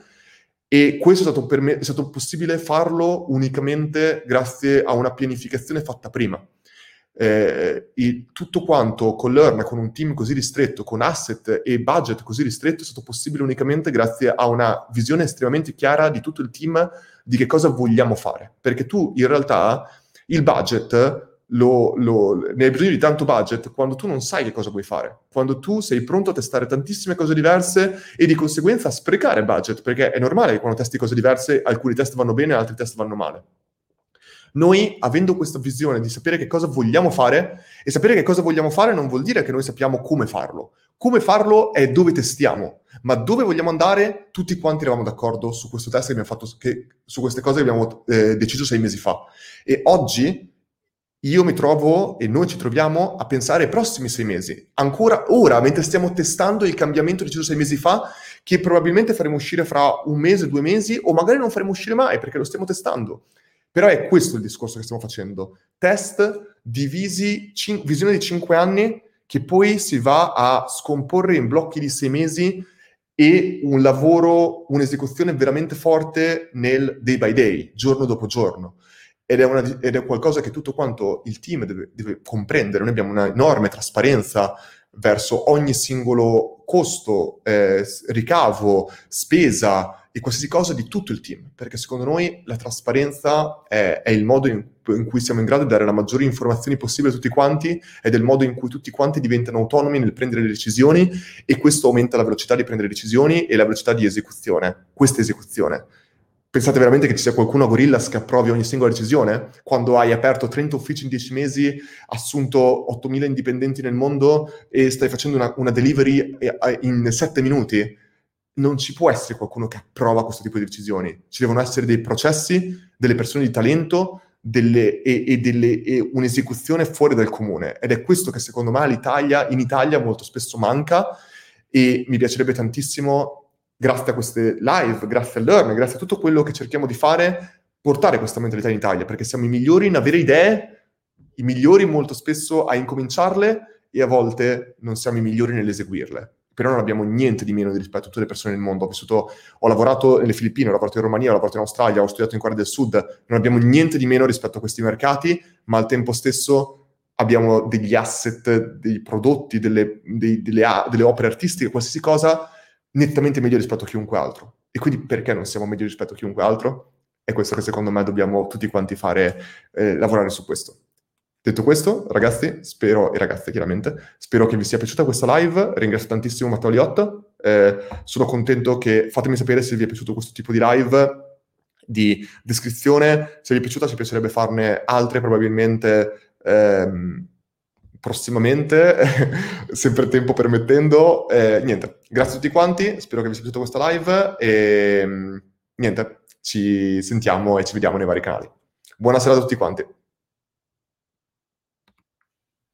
e questo è stato, me, è stato possibile farlo unicamente grazie a una pianificazione fatta prima. Eh, tutto quanto con Learn, con un team così ristretto, con asset e budget così ristretto, è stato possibile unicamente grazie a una visione estremamente chiara di tutto il team di che cosa vogliamo fare. Perché tu in realtà il budget lo, lo, ne hai bisogno di tanto budget quando tu non sai che cosa vuoi fare, quando tu sei pronto a testare tantissime cose diverse e di conseguenza sprecare budget, perché è normale che quando testi cose diverse alcuni test vanno bene e altri test vanno male. Noi, avendo questa visione di sapere che cosa vogliamo fare, e sapere che cosa vogliamo fare non vuol dire che noi sappiamo come farlo. Come farlo è dove testiamo, ma dove vogliamo andare, tutti quanti eravamo d'accordo su questo test che abbiamo fatto, che, su queste cose che abbiamo eh, deciso sei mesi fa. E oggi io mi trovo e noi ci troviamo a pensare ai prossimi sei mesi. Ancora ora, mentre stiamo testando il cambiamento deciso sei mesi fa, che probabilmente faremo uscire fra un mese, due mesi, o magari non faremo uscire mai perché lo stiamo testando. Però è questo il discorso che stiamo facendo. Test divisi, cin- visione di cinque anni, che poi si va a scomporre in blocchi di sei mesi e un lavoro, un'esecuzione veramente forte nel day by day, giorno dopo giorno ed è, una, ed è, qualcosa che tutto quanto il team deve, deve comprendere. Noi abbiamo una enorme trasparenza verso ogni singolo costo, eh, ricavo, spesa e qualsiasi cosa di tutto il team, perché secondo noi la trasparenza è, è il modo in, in, cui siamo in grado di dare la maggiori informazioni possibile a tutti quanti ed è il modo in cui tutti quanti diventano autonomi nel prendere le decisioni e questo aumenta la velocità di prendere decisioni e la velocità di esecuzione, questa esecuzione. Pensate veramente che ci sia qualcuno a Gorillas che approvi ogni singola decisione? Quando hai aperto 30 uffici in 10 mesi, assunto 8.000 indipendenti nel mondo e stai facendo una, una delivery in 7 minuti? Non ci può essere qualcuno che approva questo tipo di decisioni. Ci devono essere dei processi, delle persone di talento delle, e, e, delle, e un'esecuzione fuori dal comune. Ed è questo che secondo me l'Italia, in Italia molto spesso manca e mi piacerebbe tantissimo grazie a queste live, grazie al learn, grazie a tutto quello che cerchiamo di fare, portare questa mentalità in Italia, perché siamo i migliori in avere idee, i migliori molto spesso a incominciarle e a volte non siamo i migliori nell'eseguirle. Però non abbiamo niente di meno rispetto a tutte le persone nel mondo. Ho, vissuto, ho lavorato nelle Filippine, ho lavorato in Romania, ho lavorato in Australia, ho studiato in Corea del Sud. Non abbiamo niente di meno rispetto a questi mercati, ma al tempo stesso abbiamo degli asset, dei prodotti, delle, dei, delle, delle opere artistiche, qualsiasi cosa nettamente meglio rispetto a chiunque altro. E quindi perché non siamo meglio rispetto a chiunque altro? È questo che secondo me dobbiamo tutti quanti fare, eh, lavorare su questo. Detto questo, ragazzi, spero, e ragazze chiaramente, spero che vi sia piaciuta questa live. Ringrazio tantissimo Matteo Liotta. Eh, sono contento che fatemi sapere se vi è piaciuto questo tipo di live di descrizione. Se vi è piaciuta, ci piacerebbe farne altre, probabilmente. Ehm, prossimamente, sempre tempo permettendo. Eh, niente, grazie a tutti quanti, spero che vi sia piaciuta questa live e mm, niente, ci sentiamo e ci vediamo nei vari canali. Buona serata a tutti quanti.